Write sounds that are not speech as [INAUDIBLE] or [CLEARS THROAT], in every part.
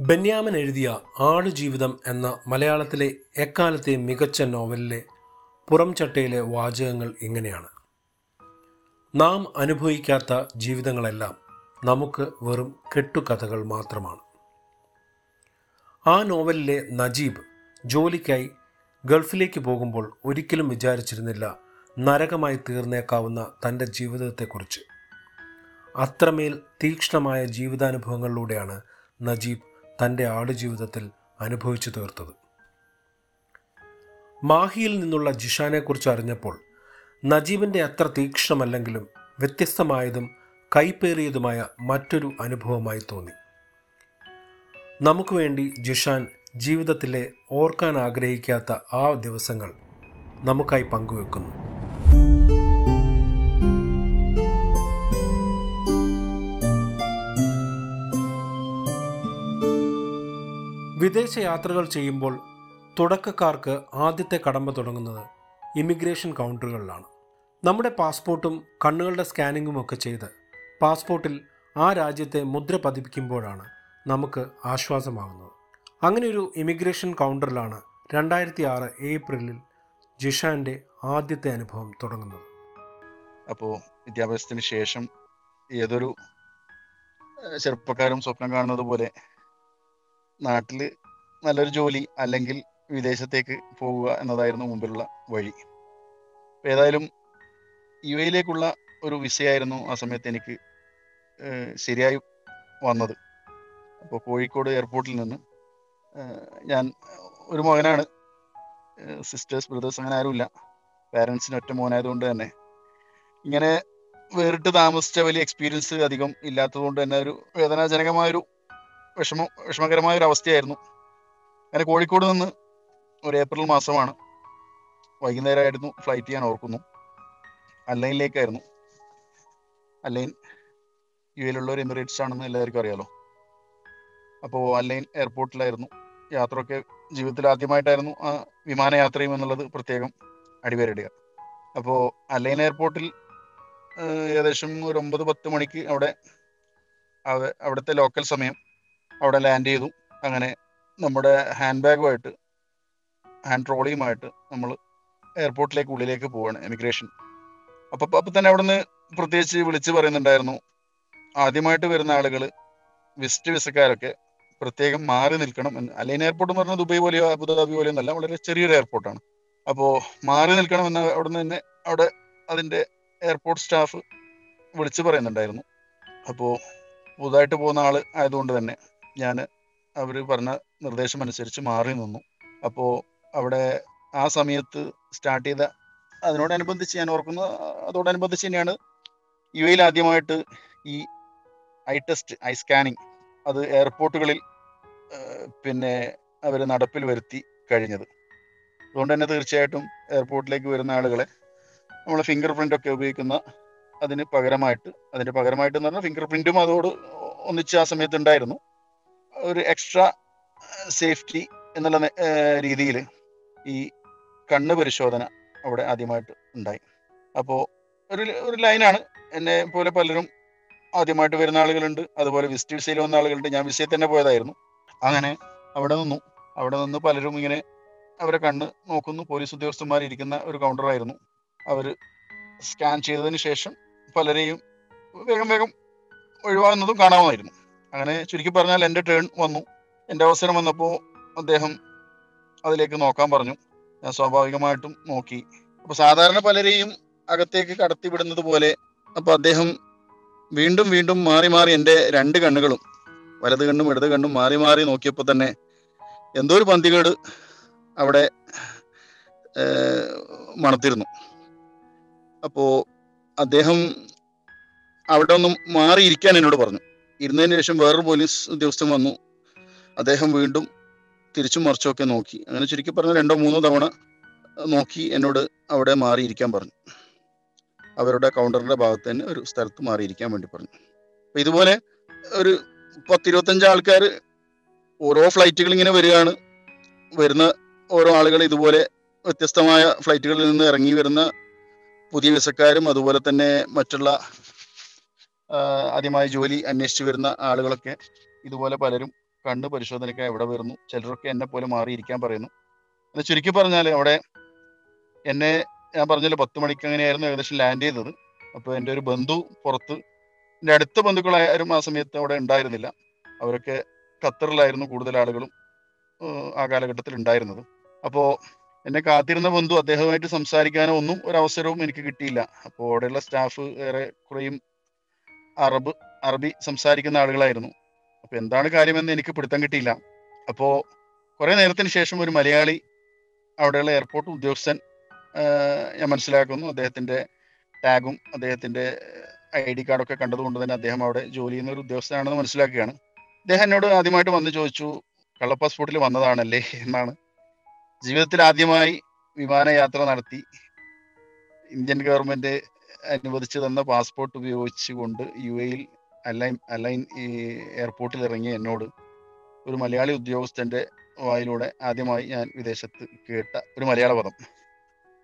ബെന്യാമൻ എഴുതിയ ആടുജീവിതം എന്ന മലയാളത്തിലെ എക്കാലത്തെ മികച്ച നോവലിലെ പുറംചട്ടയിലെ വാചകങ്ങൾ ഇങ്ങനെയാണ്. നാം അനുഭവിക്കാത്ത ജീവിതങ്ങളെല്ലാം നമുക്ക് വെറും കെട്ടുകഥകൾ മാത്രമാണ്. ആ നോവലിലെ നജീബ് ജോലിക്കായി ഗൾഫിലേക്ക് പോകുമ്പോൾ ഒരിക്കലും വിചാരിച്ചിരുന്നില്ല നരകമായി തീർന്നേക്കാവുന്ന തന്റെ ജീവിതത്തെക്കുറിച്ച്. അത്രമേൽ തീക്ഷ്ണമായ ജീവിതാനുഭവങ്ങളിലൂടെയാണ് നജീബ് തന്റെ ആടുജീവിതത്തിൽ അനുഭവിച്ചു തീർത്തത്. മാഹിയിൽ നിന്നുള്ള ജിഷാനെക്കുറിച്ച് അറിഞ്ഞപ്പോൾ നജീബിന്റെ അത്ര തീക്ഷ്ണമല്ലെങ്കിലും വ്യത്യസ്തമായതും കൈപ്പേറിയതുമായ മറ്റൊരു അനുഭവമായി തോന്നി. നമുക്ക് വേണ്ടി ജിഷാൻ ജീവിതത്തിലെ ഓർക്കാൻ ആഗ്രഹിക്കാത്ത ആ ദിവസങ്ങൾ നമുക്കായി പങ്കുവെക്കുന്നു. വിദേശ യാത്രകൾ ചെയ്യുമ്പോൾ തുടക്കക്കാർക്ക് ആദ്യത്തെ കടമ്പ തുടങ്ങുന്നത് ഇമിഗ്രേഷൻ കൗണ്ടറുകളിലാണ്. നമ്മുടെ പാസ്പോർട്ടും കണ്ണുകളുടെ സ്കാനിങ്ങും ഒക്കെ ചെയ്ത് പാസ്പോർട്ടിൽ ആ രാജ്യത്തെ മുദ്ര പതിപ്പിക്കുമ്പോഴാണ് നമുക്ക് ആശ്വാസമാകുന്നത്. അങ്ങനെ ഒരു ഇമിഗ്രേഷൻ കൗണ്ടറിലാണ് രണ്ടായിരത്തി ആറ് ഏപ്രിലിൽ ജിഷാന്റെ ആദ്യത്തെ അനുഭവം തുടങ്ങുന്നത്. അപ്പോൾ വിദ്യാഭ്യാസത്തിന് ശേഷം ഏതൊരു ചെറുപ്പക്കാരും സ്വപ്നം കാണുന്നത് പോലെ നാട്ടിൽ നല്ലൊരു ജോലി അല്ലെങ്കിൽ വിദേശത്തേക്ക് പോവുക എന്നതായിരുന്നു മുമ്പിലുള്ള വഴി. ഏതായാലും യു എയിലേക്കുള്ള ഒരു വിസയായിരുന്നു ആ സമയത്ത് എനിക്ക് ശരിയായി വന്നത്. അപ്പോൾ കോഴിക്കോട് എയർപോർട്ടിൽ നിന്ന് ഞാൻ ഒരു മകനാണ്. സിസ്റ്റേഴ്സ് ബ്രദേഴ്സ് അങ്ങനെ ആരുമില്ല. പാരൻസിന് ഒറ്റ മോനായതുകൊണ്ട് തന്നെ. ഇങ്ങനെ വേറിട്ട് താമസിച്ച വലിയ എക്സ്പീരിയൻസ് അധികം ഇല്ലാത്തതുകൊണ്ട് തന്നെ ഒരു വേദനാജനകമായൊരു വിഷമം വിഷമകരമായ ഒരു അവസ്ഥയായിരുന്നു അങ്ങനെ കോഴിക്കോട് നിന്ന് ഒരു ഏപ്രിൽ മാസമാണ് വൈകുന്നേരമായിരുന്നു ഫ്ലൈറ്റ് ഞാൻ ഓർക്കുന്നു. അല്ലൈനിലേക്കായിരുന്നു അല്ലൈൻ യു എയിലുള്ള ഒരു എമിറേറ്റ്സ് ആണെന്ന് എല്ലാവർക്കും അറിയാലോ. അപ്പോൾ അല്ലൈൻ എയർപോർട്ടിലായിരുന്നു. യാത്രയൊക്കെ ജീവിതത്തിൽ ആദ്യമായിട്ടായിരുന്നു ആ വിമാനയാത്രയും എന്നുള്ളത് പ്രത്യേകം അടിവരയിടുക അപ്പോൾ അല്ലൈൻ എയർപോർട്ടിൽ ഏകദേശം ഒരു ഒമ്പത് പത്ത് മണിക്ക് അവിടെ അവ- അവിടുത്തെ ലോക്കൽ സമയം അവിടെ ലാൻഡ് ചെയ്തു. അങ്ങനെ നമ്മുടെ ഹാൻഡ് ബാഗുമായിട്ട് ഹാൻഡ് ട്രോളിയുമായിട്ട് നമ്മൾ എയർപോർട്ടിലേക്ക് ഉള്ളിലേക്ക് പോവാണ് എമിഗ്രേഷൻ അപ്പൊ അപ്പൊ തന്നെ അവിടുന്ന് പ്രത്യേകിച്ച് വിളിച്ചു പറയുന്നുണ്ടായിരുന്നു ആദ്യമായിട്ട് വരുന്ന ആളുകൾ വിസിറ്റ് വിസക്കാരൊക്കെ പ്രത്യേകം മാറി നിൽക്കണം എന്ന്. അലൈൻ എയർപോർട്ട് എന്ന് പറഞ്ഞാൽ ദുബൈ പോലെയോ അബുദാബി പോലെയോ ഒന്നല്ല വളരെ ചെറിയൊരു എയർപോർട്ടാണ് അപ്പോൾ മാറി നിൽക്കണം എന്ന് അവിടുന്ന് തന്നെ അവിടെ അതിന്റെ എയർപോർട്ട് സ്റ്റാഫ് വിളിച്ചു പറയുന്നുണ്ടായിരുന്നു. അപ്പോൾ പുതുതായിട്ട് പോകുന്ന ആൾ ആയതുകൊണ്ട് തന്നെ ഞാൻ അവർ പറഞ്ഞ നിർദ്ദേശം അനുസരിച്ച് മാറി നിന്നു. അപ്പോൾ അവിടെ ആ സമയത്ത് സ്റ്റാർട്ട് ചെയ്ത അതിനോടനുബന്ധിച്ച് ഞാൻ ഓർക്കുന്ന അതോടനുബന്ധിച്ച് തന്നെയാണ് യു എയിൽ ആദ്യമായിട്ട് ഈ ഐ ടെസ്റ്റ് ഐ സ്കാനിങ് അത് എയർപോർട്ടുകളിൽ പിന്നെ അവർ നടപ്പിൽ വരുത്തി കഴിഞ്ഞത്. അതുകൊണ്ട് തന്നെ തീർച്ചയായിട്ടും എയർപോർട്ടിലേക്ക് വരുന്ന ആളുകളെ നമ്മൾ ഫിംഗർ പ്രിന്റ് ഒക്കെ ഉപയോഗിക്കുന്ന അതിന് പകരമായിട്ട് അതിന്റെ പകരമായിട്ട് എന്ന് പറഞ്ഞാൽ ഫിംഗർ പ്രിന്റും അതോട് ഒന്നിച്ച് ആ സമയത്ത് ഉണ്ടായിരുന്നു. ഒരു എക്സ്ട്രാ സേഫ്റ്റി എന്നുള്ള രീതിയിൽ ഈ കണ്ണ് പരിശോധന അവിടെ ആദ്യമായിട്ട് ഉണ്ടായി. അപ്പോൾ ഒരു ഒരു ലൈനാണ് എന്നെ പോലെ പലരും ആദ്യമായിട്ട് വരുന്ന ആളുകളുണ്ട്. അതുപോലെ വിസിറ്റ് വിസയിൽ വന്ന ആളുകളുണ്ട്. ഞാൻ വിസയിൽ തന്നെ പോയതായിരുന്നു. അങ്ങനെ അവിടെ നിന്നു. അവിടെ നിന്ന് പലരും ഇങ്ങനെ അവരെ കണ്ണ് നോക്കുന്നു. പോലീസ് ഉദ്യോഗസ്ഥന്മാർ ഇരിക്കുന്ന ഒരു കൗണ്ടറായിരുന്നു അവർ സ്കാൻ ചെയ്തതിന് ശേഷം പലരെയും വേഗം വേഗം ഒഴിവാകുന്നതും കാണാമായിരുന്നു. അങ്ങനെ ചുരുക്കി പറഞ്ഞാൽ എന്റെ ടേൺ വന്നു. എന്റെ അവസരം വന്നപ്പോൾ അദ്ദേഹം അതിലേക്ക് നോക്കാൻ പറഞ്ഞു. ഞാൻ സ്വാഭാവികമായിട്ടും നോക്കി. അപ്പൊ സാധാരണ പലരെയും അകത്തേക്ക് കടത്തി വിടുന്നത് പോലെ അപ്പൊ അദ്ദേഹം വീണ്ടും വീണ്ടും മാറി മാറി എന്റെ രണ്ട് കണ്ണുകളും വലത് കണ്ണും ഇടത് കണ്ണും മാറി മാറി നോക്കിയപ്പോൾ തന്നെ എന്തോ ഒരു പന്തികേട് അവിടെ മണത്തിരുന്നു. അപ്പോ അദ്ദേഹം അവിടെ ഒന്നും മാറിയിരിക്കാൻ എന്നോട് പറഞ്ഞു. ഇരുന്നതിന് ശേഷം വേറൊരു പോലീസ് ഉദ്യോഗസ്ഥൻ വന്നു. അദ്ദേഹം വീണ്ടും തിരിച്ചും മറിച്ചൊക്കെ നോക്കി. അങ്ങനെ ചുരുക്കി പറഞ്ഞ രണ്ടോ മൂന്നോ തവണ നോക്കി എന്നോട് അവിടെ മാറിയിരിക്കാൻ പറഞ്ഞു. അവരുടെ കൗണ്ടറിന്റെ ഭാഗത്ത് തന്നെ ഒരു സ്ഥലത്ത് മാറിയിരിക്കാൻ വേണ്ടി പറഞ്ഞു. അപ്പൊ ഇതുപോലെ ഒരു പത്തിരുപത്തഞ്ച് ആൾക്കാർ ഓരോ ഫ്ലൈറ്റുകൾ ഇങ്ങനെ വരികയാണ്. വരുന്ന ഓരോ ആളുകൾ ഇതുപോലെ വ്യത്യസ്തമായ ഫ്ലൈറ്റുകളിൽ നിന്ന് ഇറങ്ങി വരുന്ന പുതിയ വിസക്കാരും അതുപോലെ തന്നെ മറ്റുള്ള ആദ്യമായി ജോലി അന്വേഷിച്ച് വരുന്ന ആളുകളൊക്കെ ഇതുപോലെ പലരും കണ്ണ് പരിശോധനയ്ക്കായി എവിടെ വരുന്നു. ചിലരൊക്കെ എന്നെ പോലെ മാറിയിരിക്കാൻ പറയുന്നു. എന്ന് ചുരുക്കി പറഞ്ഞാൽ അവിടെ എന്നെ ഞാൻ പറഞ്ഞല്ലോ പത്ത് മണിക്ക് അങ്ങനെയായിരുന്നു ഏകദേശം ലാൻഡ് ചെയ്തത്. അപ്പോൾ എന്റെ ഒരു ബന്ധു പുറത്ത് എന്റെ അടുത്ത ബന്ധുക്കളാരും ആ സമയത്ത് അവിടെ ഉണ്ടായിരുന്നില്ല. അവരൊക്കെ ഖത്തറിലായിരുന്നു കൂടുതൽ ആളുകളും ആ കാലഘട്ടത്തിൽ ഉണ്ടായിരുന്നത്. അപ്പോൾ എന്നെ കാത്തിരുന്ന ബന്ധു അദ്ദേഹവുമായിട്ട് സംസാരിക്കാനോ ഒന്നും ഒരു അവസരവും എനിക്ക് കിട്ടിയില്ല. അപ്പോൾ അവിടെയുള്ള സ്റ്റാഫ് ഏറെ കുറേയും അറബ് അറബി സംസാരിക്കുന്ന ആളുകളായിരുന്നു. അപ്പൊ എന്താണ് കാര്യമെന്ന് എനിക്ക് പിടുത്തം കിട്ടിയില്ല. അപ്പോ കുറെ നേരത്തിന് ശേഷം ഒരു മലയാളി അവിടെയുള്ള എയർപോർട്ട് ഉദ്യോഗസ്ഥൻ ഞാൻ മനസ്സിലാക്കുന്നു. അദ്ദേഹത്തിന്റെ ടാഗും അദ്ദേഹത്തിന്റെ ഐ ഡി കാർഡൊക്കെ കണ്ടതുകൊണ്ട് തന്നെ അദ്ദേഹം അവിടെ ജോലി ചെയ്യുന്ന ഒരു ഉദ്യോഗസ്ഥനാണെന്ന് മനസ്സിലാക്കുകയാണ്. അദ്ദേഹം എന്നോട് ആദ്യമായിട്ട് വന്ന് ചോദിച്ചു കള്ള പാസ്പോർട്ടിൽ വന്നതാണല്ലേ? എന്നാണ്. ജീവിതത്തിൽ ആദ്യമായി വിമാനയാത്ര നടത്തി. ഇന്ത്യൻ ഗവൺമെന്റ് അനുവദിച്ചു തന്ന പാസ്പോർട്ട് ഉപയോഗിച്ചുകൊണ്ട് യു എയിൽ അലൈൻ അലൈൻ ഈ എയർപോർട്ടിൽ ഇറങ്ങിയ എന്നോട് ഒരു മലയാളി ഉദ്യോഗസ്ഥന്റെ വായിലൂടെ ആദ്യമായി ഞാൻ വിദേശത്ത് കേട്ട ഒരു മലയാള പദം.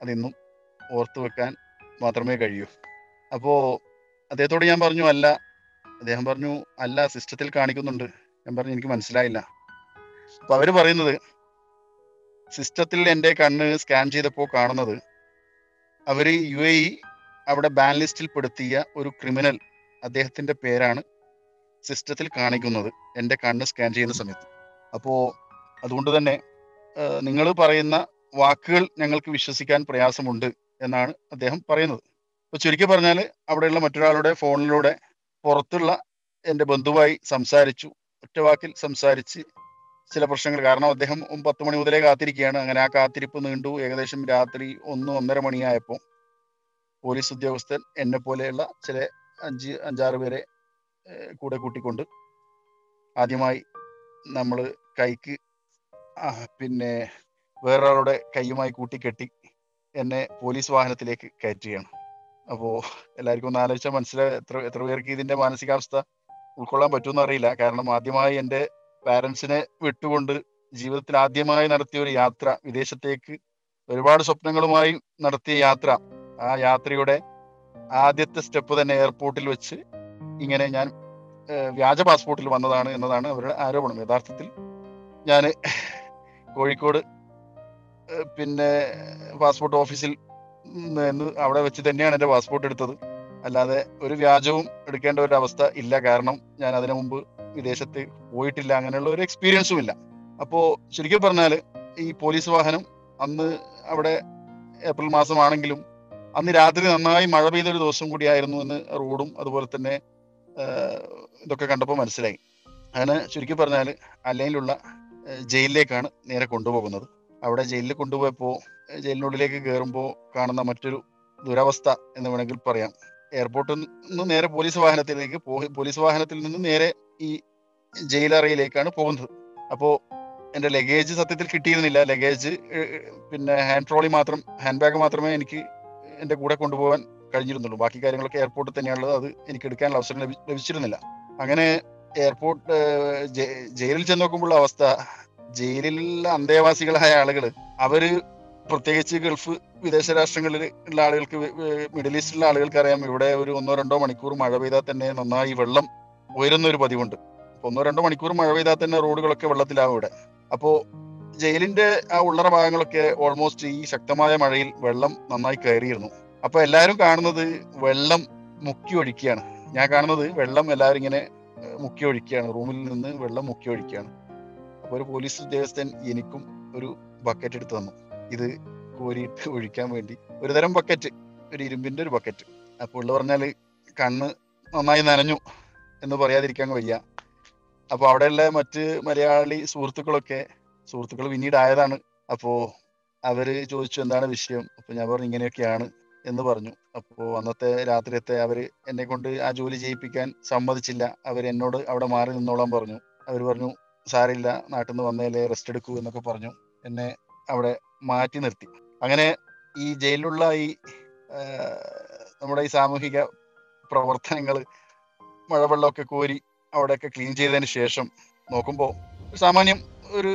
അതിന്നും ഓർത്തു വെക്കാൻ മാത്രമേ കഴിയൂ. അപ്പോൾ അദ്ദേഹത്തോട് ഞാൻ പറഞ്ഞു അല്ല. അദ്ദേഹം പറഞ്ഞു അല്ല സിസ്റ്റത്തിൽ കാണിക്കുന്നുണ്ട്. ഞാൻ പറഞ്ഞു എനിക്ക് മനസ്സിലായില്ല. അപ്പൊ അവർ പറയുന്നത് സിസ്റ്റത്തിൽ എന്റെ കണ്ണ് സ്കാൻ ചെയ്തപ്പോൾ കാണുന്നത് അവർ യു എ അവിടെ ബാൻ ലിസ്റ്റിൽ പെടുത്തിയ ഒരു ക്രിമിനൽ അദ്ദേഹത്തിന്റെ പേരാണ് സിസ്റ്റത്തിൽ കാണിക്കുന്നത്. എന്റെ കണ്ണ് സ്കാൻ ചെയ്യുന്ന സമയത്ത്. അപ്പോൾ അതുകൊണ്ട് തന്നെ നിങ്ങൾ പറയുന്ന വാക്കുകൾ ഞങ്ങൾക്ക് വിശ്വസിക്കാൻ പ്രയാസമുണ്ട് എന്നാണ് അദ്ദേഹം പറയുന്നത്. ഇപ്പൊ ചുരുക്കി പറഞ്ഞാൽ അവിടെയുള്ള മറ്റൊരാളുടെ ഫോണിലൂടെ പുറത്തുള്ള എന്റെ ബന്ധുവായി സംസാരിച്ചു ഒറ്റ വാക്കിൽ സംസാരിച്ച് ചില പ്രശ്നങ്ങൾ. കാരണം അദ്ദേഹം പത്ത് മണി മുതലേ കാത്തിരിക്കുകയാണ്. അങ്ങനെ ആ കാത്തിരിപ്പ് നീണ്ടു. ഏകദേശം രാത്രി ഒന്ന് ഒന്നര മണിയായപ്പോൾ പോലീസ് ഉദ്യോഗസ്ഥൻ എന്നെ പോലെയുള്ള ചില അഞ്ച് അഞ്ചാറ് പേരെ കൂടെ കൂട്ടിക്കൊണ്ട് ആദ്യമായി നമ്മൾ കൈക്ക് പിന്നെ വേറൊരാളുടെ കൈയുമായി കൂട്ടിക്കെട്ടി എന്നെ പോലീസ് വാഹനത്തിലേക്ക് കയറ്റുകയാണ്. അപ്പോൾ എല്ലാവർക്കും ഒന്ന് ആലോചിച്ചാൽ മനസ്സിലായി എത്ര എത്ര പേർക്ക് ഇതിന്റെ മാനസികാവസ്ഥ ഉൾക്കൊള്ളാൻ പറ്റുമെന്ന് അറിയില്ല. കാരണം ആദ്യമായി എന്റെ പാരൻസിനെ വിട്ടുകൊണ്ട് ജീവിതത്തിൽ ആദ്യമായി നടത്തിയ ഒരു യാത്ര വിദേശത്തേക്ക് ഒരുപാട് സ്വപ്നങ്ങളുമായി നടത്തിയ യാത്ര ആ യാത്രയുടെ ആദ്യത്തെ സ്റ്റെപ്പ് തന്നെ എയർപോർട്ടിൽ വെച്ച് ഇങ്ങനെ ഞാൻ വ്യാജ പാസ്പോർട്ടിൽ വന്നതാണ് എന്നതാണ് അവരുടെ ആരോപണം. യഥാർത്ഥത്തിൽ ഞാൻ കോഴിക്കോട് പിന്നെ പാസ്പോർട്ട് ഓഫീസിൽ നിന്ന് അവിടെ വെച്ച് തന്നെയാണ് എന്റെ പാസ്പോർട്ട് എടുത്തത്. അല്ലാതെ ഒരു വ്യാജവും എടുക്കേണ്ട ഒരു അവസ്ഥ ഇല്ല. കാരണം ഞാൻ അതിനു മുമ്പ് വിദേശത്ത് പോയിട്ടില്ല. അങ്ങനെയുള്ള ഒരു എക്സ്പീരിയൻസും ഇല്ല. അപ്പോൾ ശരിക്കും പറഞ്ഞാൽ ഈ പോലീസ് വാഹനം അന്ന് അവിടെ ഏപ്രിൽ മാസമാണെങ്കിലും അന്ന് രാത്രി നന്നായി മഴ പെയ്ത ഒരു ദിവസം കൂടിയായിരുന്നു എന്ന് റോഡും അതുപോലെ തന്നെ ഇതൊക്കെ കണ്ടപ്പോൾ മനസ്സിലായി. അങ്ങനെ ചുരുക്കി പറഞ്ഞാൽ അല്ലയിലുള്ള ആഹ്, ജയിലിലേക്കാണ് നേരെ കൊണ്ടുപോകുന്നത്. അവിടെ ജയിലിൽ കൊണ്ടുപോയപ്പോൾ ജയിലിനുള്ളിലേക്ക് കയറുമ്പോൾ കാണുന്ന മറ്റൊരു ദുരവസ്ഥ എന്ന് വേണമെങ്കിൽ പറയാം. എയർപോർട്ടിൽ നിന്ന് നേരെ പോലീസ് വാഹനത്തിലേക്ക് പോലീസ് വാഹനത്തിൽ നിന്ന് നേരെ ഈ ജയിലറയിലേക്കാണ് പോകുന്നത്. അപ്പോൾ എന്റെ ലഗേജ് സത്യത്തിൽ കിട്ടിയിരുന്നില്ല. ലഗേജ് പിന്നെ ഹാൻഡ് ട്രോളി മാത്രം ഹാൻഡ് ബാഗ് മാത്രമേ എനിക്ക് എന്റെ കൂടെ കൊണ്ടുപോകാൻ കഴിഞ്ഞിരുന്നുള്ളൂ. ബാക്കി കാര്യങ്ങളൊക്കെ എയർപോർട്ടിൽ തന്നെയാണുള്ളത്. അത് എനിക്ക് എടുക്കാനുള്ള അവസരം ലഭിച്ചിരുന്നില്ല. അങ്ങനെ എയർപോർട്ട് ജയിലിൽ ചെന്ന് നോക്കുമ്പോൾ അവസ്ഥ. ജയിലിലുള്ള അന്തേവാസികളായ ആളുകൾ അവർ പ്രത്യേകിച്ച് ഗൾഫ് വിദേശ രാഷ്ട്രങ്ങളിൽ ഉള്ള ആളുകൾക്ക് മിഡിൽ ഈസ്റ്റിലുള്ള ആളുകൾക്ക് അറിയാം ഇവിടെ ഒരു ഒന്നോ രണ്ടോ മണിക്കൂർ മഴ പെയ്താൽ തന്നെ നന്നായി വെള്ളം ഉയരുന്ന ഒരു പതിവുണ്ട് ഒന്നോ രണ്ടോ മണിക്കൂർ മഴ പെയ്താൽ തന്നെ റോഡുകളൊക്കെ വെള്ളത്തിലാവും ഇവിടെ. അപ്പോ ജയിലിന്റെ ആ ഉള്ളറ ഭാഗങ്ങളൊക്കെ ഓൾമോസ്റ്റ് ഈ ശക്തമായ മഴയിൽ വെള്ളം നന്നായി കയറിയിരുന്നു. അപ്പൊ എല്ലാവരും കാണുന്നത് വെള്ളം മുക്കി ഒഴിക്കുകയാണ്. ഞാൻ കാണുന്നത് വെള്ളം എല്ലാവരും ഇങ്ങനെ മുക്കി ഒഴിക്കുകയാണ്. റൂമിൽ നിന്ന് വെള്ളം മുക്കി ഒഴിക്കുകയാണ്. അപ്പൊ ഒരു പോലീസ് ഉദ്യോഗസ്ഥൻ എനിക്കും ഒരു ബക്കറ്റ് എടുത്തു തന്നു. ഇത് കോരിയിട്ട് ഒഴിക്കാൻ വേണ്ടി. ഒരു തരം ബക്കറ്റ് ഒരു ഇരുമ്പിന്റെ ഒരു ബക്കറ്റ് അപ്പോൾ ഉള്ള പറഞ്ഞാൽ കണ്ണ് നന്നായി നനഞ്ഞു എന്ന് പറയാതിരിക്കാൻ വയ്യ. അപ്പൊ അവിടെയുള്ള മറ്റ് മലയാളി സുഹൃത്തുക്കളൊക്കെ സുഹൃത്തുക്കൾ പിന്നീട് ആയതാണ് അപ്പോ അവർ ചോദിച്ചു എന്താണ് വിഷയം? അപ്പൊ ഞാൻ പറഞ്ഞു ഇങ്ങനെയൊക്കെയാണ് എന്ന് പറഞ്ഞു. അപ്പോ അന്നത്തെ രാത്രിയത്തെ അവർ എന്നെ കൊണ്ട് ആ ജോലി ചെയ്യിപ്പിക്കാൻ സമ്മതിച്ചില്ല. അവർ എന്നോട് അവിടെ മാറി നിന്നോളാൻ പറഞ്ഞു. അവർ പറഞ്ഞു സാരില്ല നാട്ടിൽ നിന്ന് വന്നേലേ റെസ്റ്റ് എടുക്കൂ എന്നൊക്കെ പറഞ്ഞു എന്നെ അവിടെ മാറ്റി നിർത്തി. അങ്ങനെ ഈ ജയിലിലുള്ള ഈ നമ്മുടെ ഈ സാമൂഹിക പ്രവർത്തനങ്ങൾ മഴവെള്ളമൊക്കെ കോരി അവിടെയൊക്കെ ക്ലീൻ ചെയ്തതിന് ശേഷം നോക്കുമ്പോൾ സാമാന്യം ഒരു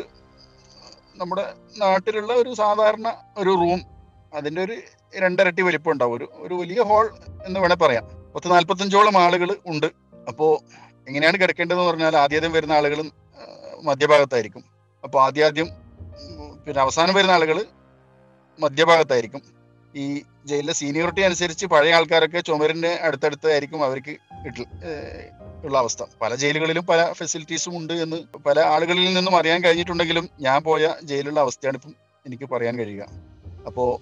നമ്മുടെ നാട്ടിലുള്ള ഒരു സാധാരണ ഒരു റൂം അതിന്റെ ഒരു രണ്ടരട്ടി വലിപ്പം ഉണ്ടാവും. ഒരു ഒരു വലിയ ഹാൾ എന്ന് വേണേൽ പറയാം. പത്ത് നാല്പത്തഞ്ചോളം ആളുകൾ ഉണ്ട്. അപ്പോൾ എങ്ങനെയാണ് കിടക്കേണ്ടതെന്ന് പറഞ്ഞാൽ ആദ്യം വരുന്ന ആളുകൾ മധ്യഭാഗത്തായിരിക്കും. അപ്പോൾ ആദ്യാദ്യം പിന്നെ അവസാനം വരുന്ന ആളുകൾ മധ്യഭാഗത്തായിരിക്കും. ഈ ജയിലിലെ സീനിയോറിറ്റി അനുസരിച്ച് പഴയ ആൾക്കാരൊക്കെ ചുമരിന്റെ അടുത്തടുത്തായിരിക്കും അവർക്ക് ഉള്ള അവസ്ഥ. പല ജയിലുകളിലും പല ഫെസിലിറ്റീസും ഉണ്ട് എന്ന് പല ആളുകളിൽ നിന്നും അറിയാൻ കഴിഞ്ഞിട്ടുണ്ടെങ്കിലും ഞാൻ പോയ ജയിലുള്ള അവസ്ഥയാണ് ഇപ്പം എനിക്ക് പറയാൻ കഴിയുക. അപ്പോൾ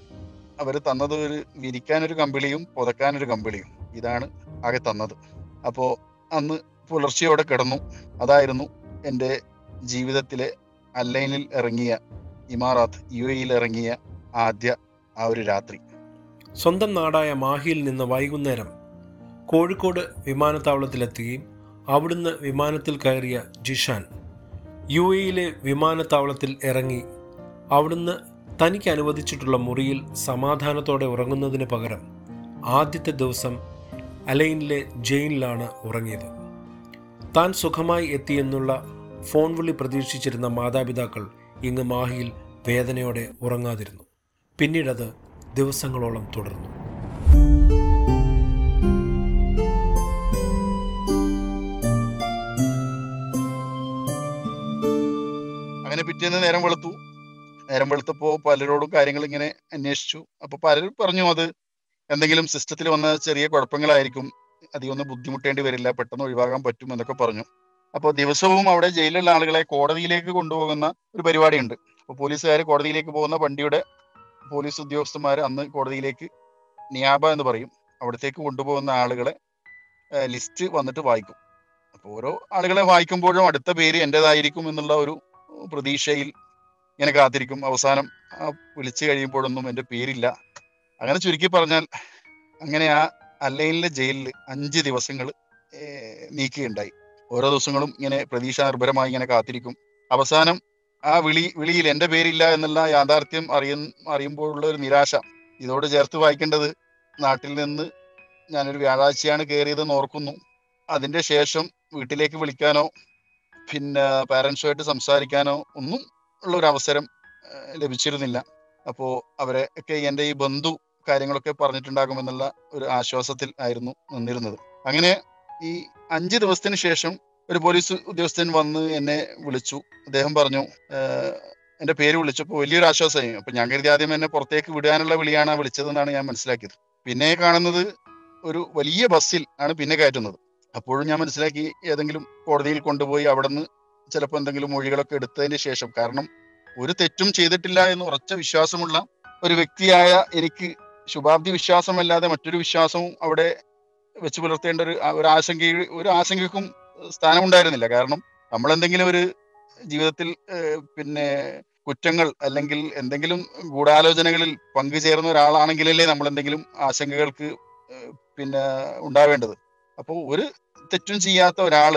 അവർ തന്നത് ഒരു വിരിക്കാനൊരു കമ്പിളിയും പുതക്കാനൊരു കമ്പിളിയും ഇതാണ് ആകെ തന്നത്. അപ്പോൾ അന്ന് പുലർച്ചയോടെ കിടന്നു. അതായിരുന്നു എന്റെ ജീവിതത്തിലെ അല്ലൈനിൽ ഇറങ്ങിയ ഇമാറാത്ത് യു എയിൽ ഇറങ്ങിയ ആദ്യ ആ ഒരു രാത്രി. സ്വന്തം നാടായ മാഹിയിൽ നിന്ന് വൈകുന്നേരം കോഴിക്കോട് വിമാനത്താവളത്തിലെത്തുകയും അവിടുന്ന് വിമാനത്തിൽ കയറിയ ജിഷാൻ യു എയിലെ വിമാനത്താവളത്തിൽ ഇറങ്ങി അവിടുന്ന് തനിക്ക് അനുവദിച്ചിട്ടുള്ള മുറിയിൽ സമാധാനത്തോടെ ഉറങ്ങുന്നതിന് പകരം ആദ്യത്തെ ദിവസം അലൈനിലെ ജയിലിലാണ് ഉറങ്ങിയത്. താൻ സുഖമായി എത്തിയെന്നുള്ള ഫോൺ വിളി പ്രതീക്ഷിച്ചിരുന്ന മാതാപിതാക്കൾ ഇങ്ങ് മാഹിയിൽ വേദനയോടെ ഉറങ്ങാതിരുന്നു. പിന്നീടത് ദിവസങ്ങളോളം തുടർന്നു. അങ്ങനെ പിറ്റേന്ന് നേരം വെളുത്തു. നേരം വെളുത്തപ്പോ പലരോടും കാര്യങ്ങൾ ഇങ്ങനെ അന്വേഷിച്ചു. അപ്പൊ പലരും പറഞ്ഞു അത് എന്തെങ്കിലും സിസ്റ്റത്തിൽ വന്ന ചെറിയ കുഴപ്പങ്ങളായിരിക്കും. അധികം ഒന്നും ബുദ്ധിമുട്ടേണ്ടി വരില്ല. പെട്ടെന്ന് ഒഴിവാക്കാൻ പറ്റും എന്നൊക്കെ പറഞ്ഞു. അപ്പോൾ ദിവസവും അവിടെ ജയിലിലുള്ള ആളുകളെ കോടതിയിലേക്ക് കൊണ്ടുപോകുന്ന ഒരു പരിപാടിയുണ്ട്. അപ്പോൾ പോലീസുകാർ കോടതിയിലേക്ക് പോകുന്ന വണ്ടിയുടെ പോലീസ് ഉദ്യോഗസ്ഥന്മാർ അന്ന് കോടതിയിലേക്ക് നിയാബ എന്ന് പറയും. അവിടത്തേക്ക് കൊണ്ടുപോകുന്ന ആളുകളെ ലിസ്റ്റ് വന്നിട്ട് വായിക്കും. അപ്പോൾ ഓരോ ആളുകളെ വായിക്കുമ്പോഴും അടുത്ത പേര് എന്റെതായിരിക്കും എന്നുള്ള ഒരു പ്രതീക്ഷയിൽ ഇങ്ങനെ കാത്തിരിക്കും. അവസാനം വിളിച്ചു കഴിയുമ്പോഴൊന്നും എന്റെ പേരില്ല. അങ്ങനെ ചുരുക്കി പറഞ്ഞാൽ അങ്ങനെ ആ അല്ലയിലെ ജയിലിൽ അഞ്ച് ദിവസങ്ങൾ നീക്കുകയുണ്ടായി. ഓരോ ദിവസങ്ങളും ഇങ്ങനെ പ്രതീക്ഷ നിർഭരമായി ഇങ്ങനെ കാത്തിരിക്കും. അവസാനം ആ വിളി വിളിയിൽ എന്റെ പേരില്ല എന്നുള്ള യാഥാർത്ഥ്യം അറിയ അറിയുമ്പോഴുള്ള ഒരു നിരാശ. ഇതോട് ചേർത്ത് വായിക്കേണ്ടത് നാട്ടിൽ നിന്ന് ഞാനൊരു വ്യാഴാഴ്ചയാണ് കയറിയതെന്ന് ഓർക്കുന്നു. അതിന്റെ ശേഷം വീട്ടിലേക്ക് വിളിക്കാനോ പിന്നെ പാരൻസുമായിട്ട് സംസാരിക്കാനോ ഒന്നും ഉള്ള ഒരു അവസരം ലഭിച്ചിരുന്നില്ല. അപ്പോൾ അവരെ ഒക്കെ എന്റെ ഈ ബന്ധു കാര്യങ്ങളൊക്കെ പറഞ്ഞിട്ടുണ്ടാകുമെന്നുള്ള ഒരു ആശ്വാസത്തിൽ ആയിരുന്നു നിന്നിരുന്നത്. അങ്ങനെ ഈ അഞ്ച് ദിവസത്തിന് ശേഷം ഒരു പോലീസ് ഉദ്യോഗസ്ഥൻ വന്ന് എന്നെ വിളിച്ചു. അദ്ദേഹം പറഞ്ഞു എന്റെ പേര് വിളിച്ചപ്പോൾ വലിയൊരു ആശ്വാസമായി. അപ്പൊ ഞാൻ കരുതി ആദ്യം എന്നെ പുറത്തേക്ക് വിടാനുള്ള വിളിയാണ് വിളിച്ചതെന്നാണ് ഞാൻ മനസ്സിലാക്കിയത്. പിന്നെ കാണുന്നത് ഒരു വലിയ ബസ്സിൽ ആണ് പിന്നെ കയറ്റുന്നത്. അപ്പോഴും ഞാൻ മനസ്സിലാക്കി ഏതെങ്കിലും കോടതിയിൽ കൊണ്ടുപോയി അവിടെ നിന്ന് ചിലപ്പോൾ എന്തെങ്കിലും മൊഴികളൊക്കെ എടുത്തതിന് ശേഷം. കാരണം ഒരു തെറ്റും ചെയ്തിട്ടില്ല എന്ന് ഉറച്ച വിശ്വാസമുള്ള ഒരു വ്യക്തിയായ എനിക്ക് ശുഭാബ്ദി വിശ്വാസമല്ലാതെ മറ്റൊരു വിശ്വാസവും അവിടെ വെച്ച് പുലർത്തേണ്ട ഒരു ഒരു ആശങ്ക ഒരു ആശങ്കക്കും സ്ഥാനമുണ്ടായിരുന്നില്ല. കാരണം നമ്മൾ എന്തെങ്കിലും ഒരു ജീവിതത്തിൽ പിന്നെ കുറ്റങ്ങൾ അല്ലെങ്കിൽ എന്തെങ്കിലും ഗൂഢാലോചനകളിൽ പങ്കുചേർന്ന ഒരാളാണെങ്കിലല്ലേ നമ്മൾ എന്തെങ്കിലും ആശങ്കകൾക്ക് പിന്നെ ഉണ്ടാവേണ്ടത്. അപ്പോൾ ഒരു തെറ്റും ചെയ്യാത്ത ഒരാൾ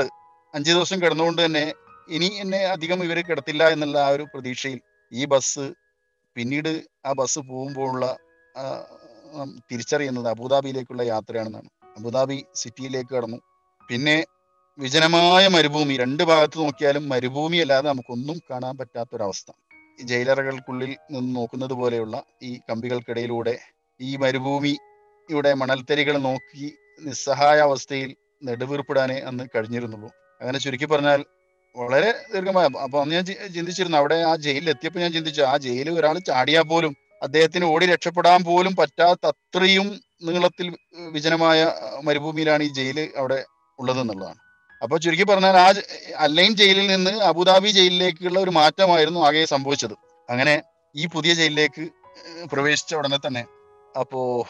അഞ്ചു ദിവസം കിടന്നുകൊണ്ട് തന്നെ ഇനി എന്നെ അധികം ഇവർ കിടത്തില്ല എന്നുള്ള ആ ഒരു പ്രതീക്ഷയിൽ ഈ ബസ് പിന്നീട് ആ ബസ് പോകുമ്പോഴുള്ള തിരിച്ചറിയുന്നത് അബുദാബിയിലേക്കുള്ള യാത്രയാണെന്നാണ്. അബുദാബി സിറ്റിയിലേക്ക് കടന്നു. പിന്നെ വിജനമായ മരുഭൂമി രണ്ട് ഭാഗത്ത് നോക്കിയാലും മരുഭൂമി അല്ലാതെ നമുക്കൊന്നും കാണാൻ പറ്റാത്തൊരവസ്ഥ. ജയിലറകൾക്കുള്ളിൽ നിന്ന് നോക്കുന്നത് പോലെയുള്ള ഈ കമ്പികൾക്കിടയിലൂടെ ഈ മരുഭൂമിയുടെ മണൽത്തരികൾ നോക്കി നിസ്സഹായ അവസ്ഥയിൽ നെടുവീർപ്പിടാനേ അന്ന് കഴിഞ്ഞിരുന്നുള്ളൂ. അങ്ങനെ ചുരുക്കി പറഞ്ഞാൽ വളരെ ദീർഘമായ അപ്പൊ അന്ന് ഞാൻ ചിന്തിച്ചിരുന്നു. അവിടെ ആ ജയിലിൽ എത്തിയപ്പോൾ ഞാൻ ചിന്തിച്ചു ആ ജയിലിൽ ഒരാൾ ചാടിയാൽ പോലും അദ്ദേഹത്തിന് ഓടി രക്ഷപ്പെടാൻ പോലും പറ്റാത്ത അത്രയും നീളത്തിൽ വിജനമായ മരുഭൂമിയിലാണ് ഈ ജയിൽ അവിടെ ഉള്ളതെന്നുള്ളതാണ്. അപ്പൊ ചുരുക്കി പറഞ്ഞാൽ ആ അല്ലൈൻ ജയിലിൽ നിന്ന് അബുദാബി ജയിലിലേക്കുള്ള ഒരു മാറ്റമായിരുന്നു ആകെ സംഭവിച്ചത്. അങ്ങനെ ഈ പുതിയ ജയിലിലേക്ക് പ്രവേശിച്ച ഉടനെ തന്നെ അപ്പോ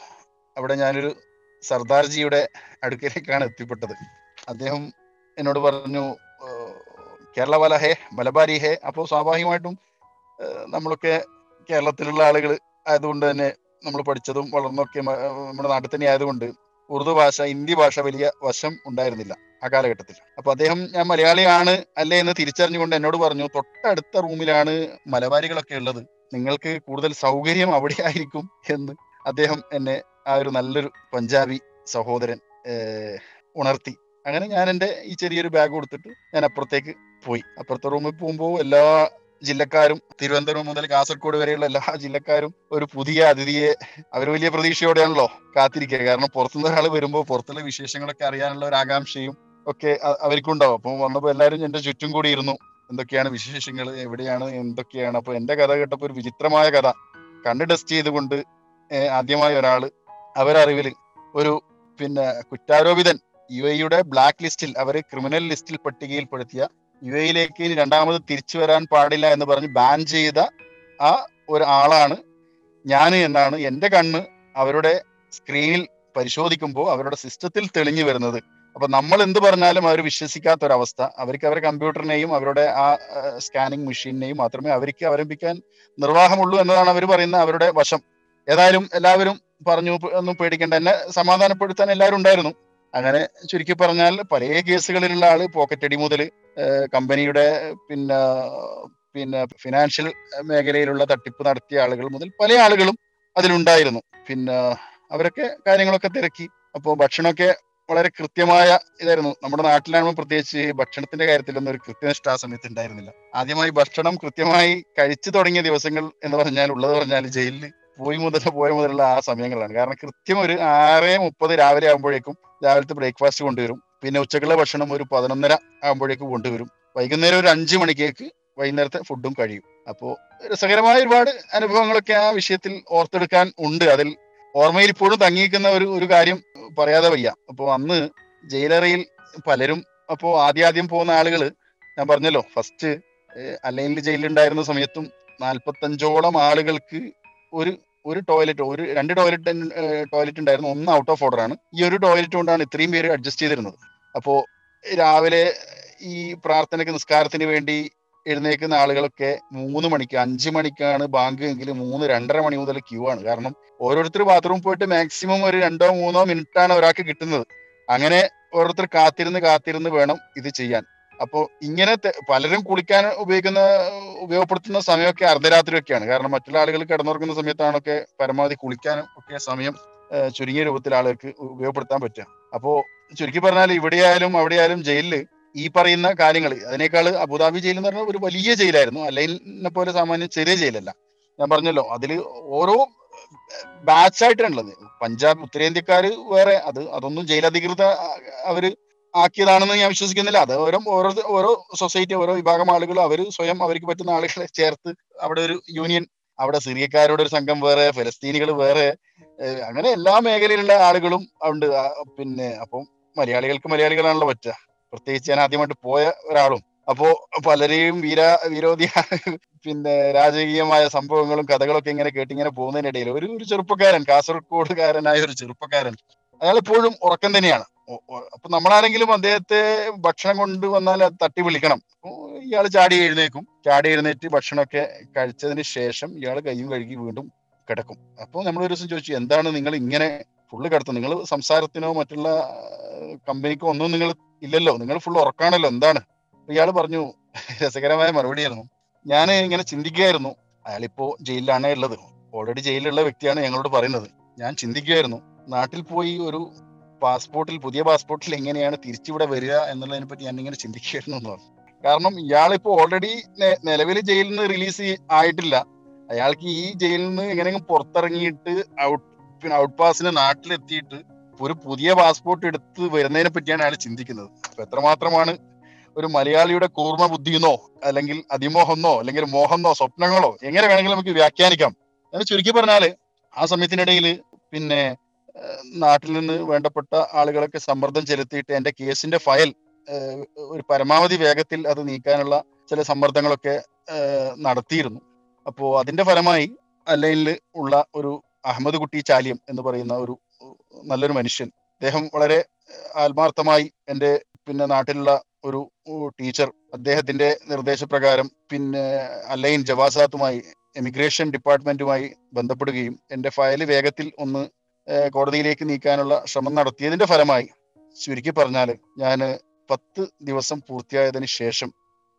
അവിടെ ഞാനൊരു സർദാർജിയുടെ അടുക്കലേക്കാണ് എത്തിപ്പെട്ടത്. അദ്ദേഹം എന്നോട് പറഞ്ഞു കേരള വല ഹേ മലബാരി ഹേ. അപ്പോൾ സ്വാഭാവികമായിട്ടും നമ്മളൊക്കെ കേരളത്തിലുള്ള ആളുകൾ ആയതുകൊണ്ട് തന്നെ നമ്മൾ പഠിച്ചതും വളർന്നൊക്കെ നമ്മുടെ നാട്ടിൽ തന്നെ ആയതുകൊണ്ട് ഉറുദു ഭാഷ ഹിന്ദി ഭാഷ വലിയ വശം ഉണ്ടായിരുന്നില്ല ആ കാലഘട്ടത്തിൽ. അപ്പൊ അദ്ദേഹം ഞാൻ മലയാളിയാണ് അല്ലേ? എന്ന് തിരിച്ചറിഞ്ഞുകൊണ്ട് എന്നോട് പറഞ്ഞു തൊട്ടടുത്ത റൂമിലാണ് മലബാരികളൊക്കെ ഉള്ളത്. നിങ്ങൾക്ക് കൂടുതൽ സൗകര്യം അവിടെ ആയിരിക്കും എന്ന് അദ്ദേഹം എന്നെ ആ ഒരു നല്ലൊരു പഞ്ചാബി സഹോദരൻ ഉണർത്തി. അങ്ങനെ ഞാൻ എന്റെ ഈ ചെറിയൊരു ബാഗ് കൊടുത്തിട്ട് ഞാൻ അപ്പുറത്തേക്ക് പോയി. അപ്പുറത്തെ റൂമിൽ പോകുമ്പോൾ എല്ലാ ജില്ലക്കാരും തിരുവനന്തപുരം മുതൽ കാസർഗോഡ് വരെയുള്ള എല്ലാ ജില്ലക്കാരും ഒരു പുതിയ അതിഥിയെ അവർ വലിയ പ്രതീക്ഷയോടെയാണല്ലോ കാത്തിരിക്കുക. കാരണം പുറത്തുനിന്ന് ഒരാൾ വരുമ്പോൾ പുറത്തുള്ള വിശേഷങ്ങളൊക്കെ അറിയാനുള്ള ഒരു ആകാംക്ഷയും ഒക്കെ അവർക്കുണ്ടാവും. അപ്പം വന്നപ്പോൾ എല്ലാവരും എന്റെ ചുറ്റും കൂടി ഇരുന്നു. എന്തൊക്കെയാണ് വിശേഷങ്ങൾ എവിടെയാണ്? എന്തൊക്കെയാണ്? അപ്പോൾ എന്റെ കഥ കേട്ടപ്പോൾ ഒരു വിചിത്രമായ കഥ. കണ്ണ് ടെസ്റ്റ് ചെയ്തുകൊണ്ട് ആദ്യമായി ഒരാൾ അവരറിവിൽ ഒരു പിന്നെ കുറ്റാരോപിതൻ യു എയുടെ ബ്ലാക്ക് ലിസ്റ്റിൽ അവർ ക്രിമിനൽ ലിസ്റ്റിൽ പട്ടികയിൽപ്പെടുത്തിയ യു എയിലേക്ക് രണ്ടാമത് തിരിച്ചു വരാൻ പാടില്ല എന്ന് പറഞ്ഞ് ബാൻ ചെയ്ത ആ ഒരു ആളാണ് ഞാൻ എന്നാണ് എന്റെ കണ്ണ് അവരുടെ സ്ക്രീനിൽ പരിശോധിക്കുമ്പോൾ അവരുടെ സിസ്റ്റത്തിൽ തെളിഞ്ഞു വരുന്നത്. അപ്പൊ നമ്മൾ എന്ത് പറഞ്ഞാലും അവർ വിശ്വസിക്കാത്ത ഒരവസ്ഥ അവർക്ക് അവരുടെ കമ്പ്യൂട്ടറിനെയും അവരുടെ ആ സ്കാനിങ് മെഷീനിനെയും മാത്രമേ അവർക്ക് അവരംഭിക്കാൻ നിർവാഹമുള്ളൂ എന്നതാണ് അവർ പറയുന്ന അവരുടെ വശം. ഏതായാലും എല്ലാവരും പറഞ്ഞു "പ- ഒന്നും പേടിക്കേണ്ട. എന്നെ സമാധാനപ്പെടുത്താൻ എല്ലാവരും ഉണ്ടായിരുന്നു. അങ്ങനെ ചുരുക്കി പറഞ്ഞാൽ പല കേസുകളിലുള്ള ആൾ പോക്കറ്റ് അടി മുതൽ കമ്പനിയുടെ പിന്നെ പിന്നെ ഫിനാൻഷ്യൽ മേഖലയിലുള്ള തട്ടിപ്പ് നടത്തിയ ആളുകൾ മുതൽ പല ആളുകളും അതിലുണ്ടായിരുന്നു. പിന്നെ അവരൊക്കെ കാര്യങ്ങളൊക്കെ തിരക്കി. അപ്പോൾ ഭക്ഷണമൊക്കെ വളരെ കൃത്യമായ ഇതായിരുന്നു. നമ്മുടെ നാട്ടിലാകുമ്പോൾ പ്രത്യേകിച്ച് ഭക്ഷണത്തിന്റെ കാര്യത്തിലൊന്നും ഒരു കൃത്യനിഷ്ഠ ആ സമയത്ത് ഉണ്ടായിരുന്നില്ല. ആദ്യമായി ഭക്ഷണം കൃത്യമായി കഴിച്ചു തുടങ്ങിയ ദിവസങ്ങൾ എന്ന് പറഞ്ഞാൽ ഉള്ളത് പറഞ്ഞാൽ ജയിലിൽ പോയി മുതൽ പോയ മുതലുള്ള ആ സമയങ്ങളാണ്. കാരണം കൃത്യം ഒരു ആറ് മുപ്പത് രാവിലെ ആകുമ്പോഴേക്കും രാവിലത്തെ ബ്രേക്ക്ഫാസ്റ്റ് കൊണ്ടുവരും. പിന്നെ ഉച്ചക്കുള്ള ഭക്ഷണം ഒരു പതിനൊന്നര ആകുമ്പോഴേക്കും കൊണ്ടുവരും. വൈകുന്നേരം ഒരു അഞ്ചു മണിക്കേക്ക് വൈകുന്നേരത്തെ ഫുഡും കഴിയും. അപ്പോൾ രസകരമായ ഒരുപാട് അനുഭവങ്ങളൊക്കെ ആ വിഷയത്തിൽ ഓർത്തെടുക്കാൻ ഉണ്ട്. അതിൽ ഓർമ്മയിൽ ഇപ്പോഴും തങ്ങിയിരിക്കുന്ന ഒരു ഒരു കാര്യം പറയാതെ വയ്യ. അപ്പോൾ അന്ന് ജയിലറയിൽ പലരും അപ്പോൾ ആദ്യാദ്യം പോകുന്ന ആളുകൾ ഞാൻ പറഞ്ഞല്ലോ ഫസ്റ്റ് അല്ലെങ്കിൽ ജയിലിലുണ്ടായിരുന്ന സമയത്തും നാൽപ്പത്തഞ്ചോളം ആളുകൾക്ക് ഒരു ഒരു ടോയ്ലറ്റ് ഒരു രണ്ട് ടോയ്ലറ്റ് ടോയ്ലറ്റ് ഉണ്ടായിരുന്നു. ഒന്ന് ഔട്ട് ഓഫ് ഓർഡർ ആണ്. ഈ ഒരു ടോയ്ലറ്റ് കൊണ്ടാണ് ഇത്രയും പേര് അഡ്ജസ്റ്റ് ചെയ്തിരുന്നത്. അപ്പോ രാവിലെ ഈ പ്രാർത്ഥനയ്ക്ക് നിസ്കാരത്തിന് വേണ്ടി എഴുന്നേക്കുന്ന ആളുകളൊക്കെ മൂന്ന് മണിക്ക് അഞ്ച് മണിക്കാണ് ബാങ്ക് എങ്കിൽ മൂന്ന് രണ്ടര മണി മുതൽ ക്യൂ ആണ്. കാരണം ഓരോരുത്തർ ബാത്റൂം പോയിട്ട് മാക്സിമം ഒരു രണ്ടോ മൂന്നോ മിനിറ്റ് ആണ് ഒരാൾക്ക് കിട്ടുന്നത്. അങ്ങനെ ഓരോരുത്തർ കാത്തിരുന്ന് കാത്തിരുന്ന് വേണം ഇത് ചെയ്യാൻ. അപ്പോൾ ഇങ്ങനെ പലരും കുളിക്കാൻ ഉപയോഗിക്കുന്ന ഉപയോഗപ്പെടുത്തുന്ന സമയമൊക്കെ അർദ്ധരാത്രിയൊക്കെയാണ്. കാരണം മറ്റുള്ള ആളുകൾ കിടന്നുറങ്ങുന്ന സമയത്താണൊക്കെ പരമാവധി കുളിക്കാനും ഒക്കെ സമയം ചുരുങ്ങിയ രൂപത്തിൽ ആളുകൾക്ക് ഉപയോഗപ്പെടുത്താൻ പറ്റുക. അപ്പോ ചുരുക്കി പറഞ്ഞാൽ ഇവിടെയായാലും അവിടെയായാലും ജയിലിൽ ഈ പറയുന്ന കാര്യങ്ങൾ അതിനേക്കാൾ അബുദാബി ജയിൽ എന്ന് പറഞ്ഞാൽ ഒരു വലിയ ജയിലായിരുന്നു. അല്ലെങ്കിൽ പോലെ സാമാന്യം ചെറിയ ജയിലല്ല. ഞാൻ പറഞ്ഞല്ലോ അതിൽ ഓരോ ബാച്ച് ആയിട്ടാണുള്ളത് പഞ്ചാബ് ഉത്തരേന്ത്യക്കാര് വേറെ അത് അതൊന്നും ജയിലധികൃത അധികൃത അവർ ആക്കിയതാണെന്ന് ഞാൻ വിശ്വസിക്കുന്നില്ല. അത് ഓരോ ഓരോ ഓരോ സൊസൈറ്റി ഓരോ വിഭാഗം ആളുകൾ അവർ സ്വയം അവർക്ക് പറ്റുന്ന ആളുകളെ ചേർത്ത് അവിടെ ഒരു യൂണിയൻ അവിടെ സിറിയക്കാരുടെ ഒരു സംഘം വേറെ ഫലസ്തീനികൾ വേറെ അങ്ങനെ എല്ലാ മേഖലയിലുള്ള ആളുകളും ഉണ്ട്. പിന്നെ അപ്പം മലയാളികൾക്ക് മലയാളികളാണല്ലോ പറ്റുക. പ്രത്യേകിച്ച് ഞാൻ ആദ്യമായിട്ട് പോയ ഒരാളും. അപ്പോ പലരെയും വീര വിരോധി പിന്നെ രാജകീയമായ സംഭവങ്ങളും കഥകളൊക്കെ ഇങ്ങനെ കേട്ടിങ്ങനെ പോകുന്നതിനിടയിൽ ഒരു ഒരു ചെറുപ്പക്കാരൻ കാസർഗോഡുകാരനായ ഒരു ചെറുപ്പക്കാരൻ അയാൾ എപ്പോഴും ഉറക്കം തന്നെയാണ്. അപ്പൊ നമ്മളാരെങ്കിലും അദ്ദേഹത്തെ ഭക്ഷണം കൊണ്ടുവന്നാൽ തട്ടി വിളിക്കണം. ഇയാൾ ചാടി എഴുന്നേക്കും. ചാടി എഴുന്നേറ്റ് ഭക്ഷണമൊക്കെ കഴിച്ചതിന് ശേഷം ഇയാൾ കൈയും കഴുകി വീണ്ടും കിടക്കും. അപ്പോൾ നമ്മൾ ഒരു ദിവസം ചോദിച്ചു എന്താണ് നിങ്ങൾ ഇങ്ങനെ ഫുള്ള് കിടത്തുന്നത് നിങ്ങൾ സംസാരത്തിനോ മറ്റുള്ള കമ്പനിക്കോ ഒന്നും നിങ്ങൾ ഇല്ലല്ലോ. നിങ്ങൾ ഫുൾ ഉറക്കാണല്ലോ. എന്താണ്? ഇയാൾ പറഞ്ഞു രസകരമായ മറുപടിയായിരുന്നു. ഞാൻ ഇങ്ങനെ ചിന്തിക്കുകയായിരുന്നു. അയാളിപ്പോ ജയിലിലാണ് ഉള്ളത്. ഓൾറെഡി ജയിലിലുള്ള വ്യക്തിയാണ് ഞങ്ങളോട് പറയുന്നത്. ഞാൻ ചിന്തിക്കുകയായിരുന്നു. നാട്ടിൽ പോയി ഒരു പാസ്പോർട്ടിൽ പുതിയ പാസ്പോർട്ടിൽ എങ്ങനെയാണ് തിരിച്ചിവിടെ വരിക എന്നുള്ളതിനെ പറ്റി ഞാൻ ഇങ്ങനെ ചിന്തിക്കുകയായിരുന്നു പറഞ്ഞു. കാരണം ഇയാളിപ്പോ ഓൾറെഡി നിലവിൽ ജയിലിൽ നിന്ന് റിലീസ് ആയിട്ടില്ല. അയാൾക്ക് ഈ ജയിലിൽ നിന്ന് എങ്ങനെയെങ്കിലും പുറത്തിറങ്ങിയിട്ട് ഔട്ട് പിന്നെ ഔട്ട് പാസിന് നാട്ടിലെത്തിയിട്ട് ഒരു പുതിയ പാസ്പോർട്ട് എടുത്ത് വരുന്നതിനെ പറ്റിയാണ് അയാൾ ചിന്തിക്കുന്നത്. അപ്പൊ എത്രമാത്രമാണ് ഒരു മലയാളിയുടെ കൂർമ്മ ബുദ്ധിയെന്നോ അല്ലെങ്കിൽ അതിമോഹന്നോ അല്ലെങ്കിൽ മോഹന്നോ സ്വപ്നങ്ങളോ എങ്ങനെ വേണമെങ്കിലും നമുക്ക് വ്യാഖ്യാനിക്കാം. എന്ന് ചുരുക്കി പറഞ്ഞാൽ ആ സമയത്തിനിടയിൽ പിന്നെ നാട്ടിൽ നിന്ന് വേണ്ടപ്പെട്ട ആളുകളൊക്കെ സമ്മർദ്ദം ചെലുത്തിയിട്ട് എന്റെ കേസിന്റെ ഫയൽ ഒരു പരമാവധി വേഗത്തിൽ അത് നീക്കാനുള്ള ചില സമ്മർദ്ദങ്ങളൊക്കെ നടത്തിയിരുന്നു. അപ്പോ അതിന്റെ ഫലമായി അല്ലൈനിൽ ഉള്ള ഒരു അഹമ്മദ് കുട്ടി ചാലിയം എന്ന് പറയുന്ന ഒരു നല്ലൊരു മനുഷ്യൻ. അദ്ദേഹം വളരെ ആത്മാർത്ഥമായി എന്റെ പിന്നെ നാട്ടിലുള്ള ഒരു ടീച്ചർ അദ്ദേഹത്തിന്റെ നിർദ്ദേശപ്രകാരം പിന്നെ അലൈൻ ജവാസാത്തുമായി എമിഗ്രേഷൻ ഡിപ്പാർട്ട്മെന്റുമായി ബന്ധപ്പെടുകയും എന്റെ ഫയൽ വേഗത്തിൽ ഒന്ന് കോടതിയിലേക്ക് നീക്കാനുള്ള ശ്രമം നടത്തിയതിന്റെ ഫലമായി ചുരുക്കി പറഞ്ഞാൽ ഞാൻ പത്ത് ദിവസം പൂർത്തിയായതിന് ശേഷം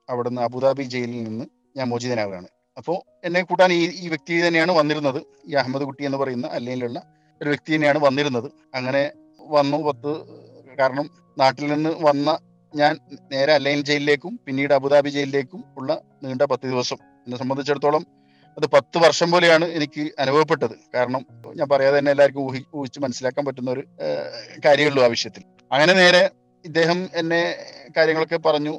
അവിടുന്ന് അബുദാബി ജയിലിൽ നിന്ന് ഞാൻ മോചിതനാവുകയാണ്. അപ്പോൾ എന്നെ കൂട്ടാൻ ഈ ഈ വ്യക്തി തന്നെയാണ് വന്നിരുന്നത്. ഈ അഹമ്മദ് കുട്ടി എന്ന് പറയുന്ന അല്ലെങ്കിലുള്ള ഒരു വ്യക്തി തന്നെയാണ് വന്നിരുന്നത്. അങ്ങനെ വന്നു പത്ത് കാരണം നാട്ടിൽ നിന്ന് വന്ന ഞാൻ നേരെ അല്ലൈൻ ജയിലിലേക്കും പിന്നീട് അബുദാബി ജയിലിലേക്കും ഉള്ള നീണ്ട പത്ത് ദിവസം. എന്നെ സംബന്ധിച്ചിടത്തോളം അത് പത്ത് വർഷം പോലെയാണ് എനിക്ക് അനുഭവപ്പെട്ടത്. കാരണം ഞാൻ പറയാതെ തന്നെ എല്ലാവർക്കും ഊഹി ഊഹിച്ച് മനസ്സിലാക്കാൻ പറ്റുന്ന ഒരു കാര്യമുള്ളൂ ആ വിഷയത്തിൽ. അങ്ങനെ നേരെ ഇദ്ദേഹം എന്നെ കാര്യങ്ങളൊക്കെ പറഞ്ഞു.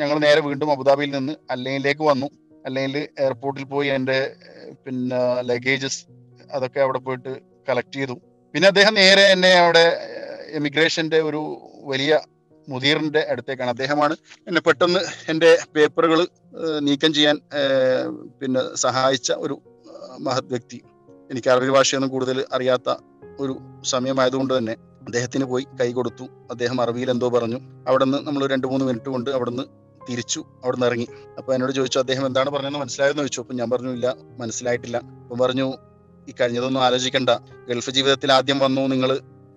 ഞങ്ങൾ നേരെ വീണ്ടും അബുദാബിയിൽ നിന്ന് അല്ലയിലേക്ക് വന്നു. അല്ലെങ്കിൽ എയർപോർട്ടിൽ പോയി എന്റെ പിന്നെ ലഗേജസ് അതൊക്കെ അവിടെ പോയിട്ട് കളക്ട് ചെയ്തു. പിന്നെ അദ്ദേഹം നേരെ എന്നെ അവിടെ എമിഗ്രേഷന്റെ ഒരു വലിയ മുദീറിന്റെ അടുത്തേക്കാണ്. അദ്ദേഹമാണ് എന്നെ പെട്ടെന്ന് എന്റെ പേപ്പറുകൾ നീക്കം ചെയ്യാൻ പിന്നെ സഹായിച്ച ഒരു മഹത് വ്യക്തി. എനിക്ക് അറബി ഭാഷയൊന്നും കൂടുതൽ അറിയാത്ത ഒരു സമയമായതുകൊണ്ട് തന്നെ അദ്ദേഹത്തിന് പോയി കൈ കൊടുത്തു. അദ്ദേഹം അറബിയിൽ എന്തോ പറഞ്ഞു. അവിടെ നിന്ന് നമ്മൾ രണ്ട് മൂന്ന് മിനിറ്റ് കൊണ്ട് അവിടെ നിന്ന് തിരിച്ചു അവിടെ നിന്ന് ഇറങ്ങി. അപ്പൊ എന്നോട് ചോദിച്ചു അദ്ദേഹം എന്താണ് പറഞ്ഞതെന്ന് മനസ്സിലായെന്ന്? ചോദിച്ചു. അപ്പൊ ഞാൻ പറഞ്ഞു ഇല്ല മനസ്സിലായിട്ടില്ല. അപ്പൊ പറഞ്ഞു ഈ കഴിഞ്ഞതൊന്നും ആലോചിക്കണ്ട. ഗൾഫ് ജീവിതത്തിൽ ആദ്യം വന്നു നിങ്ങൾ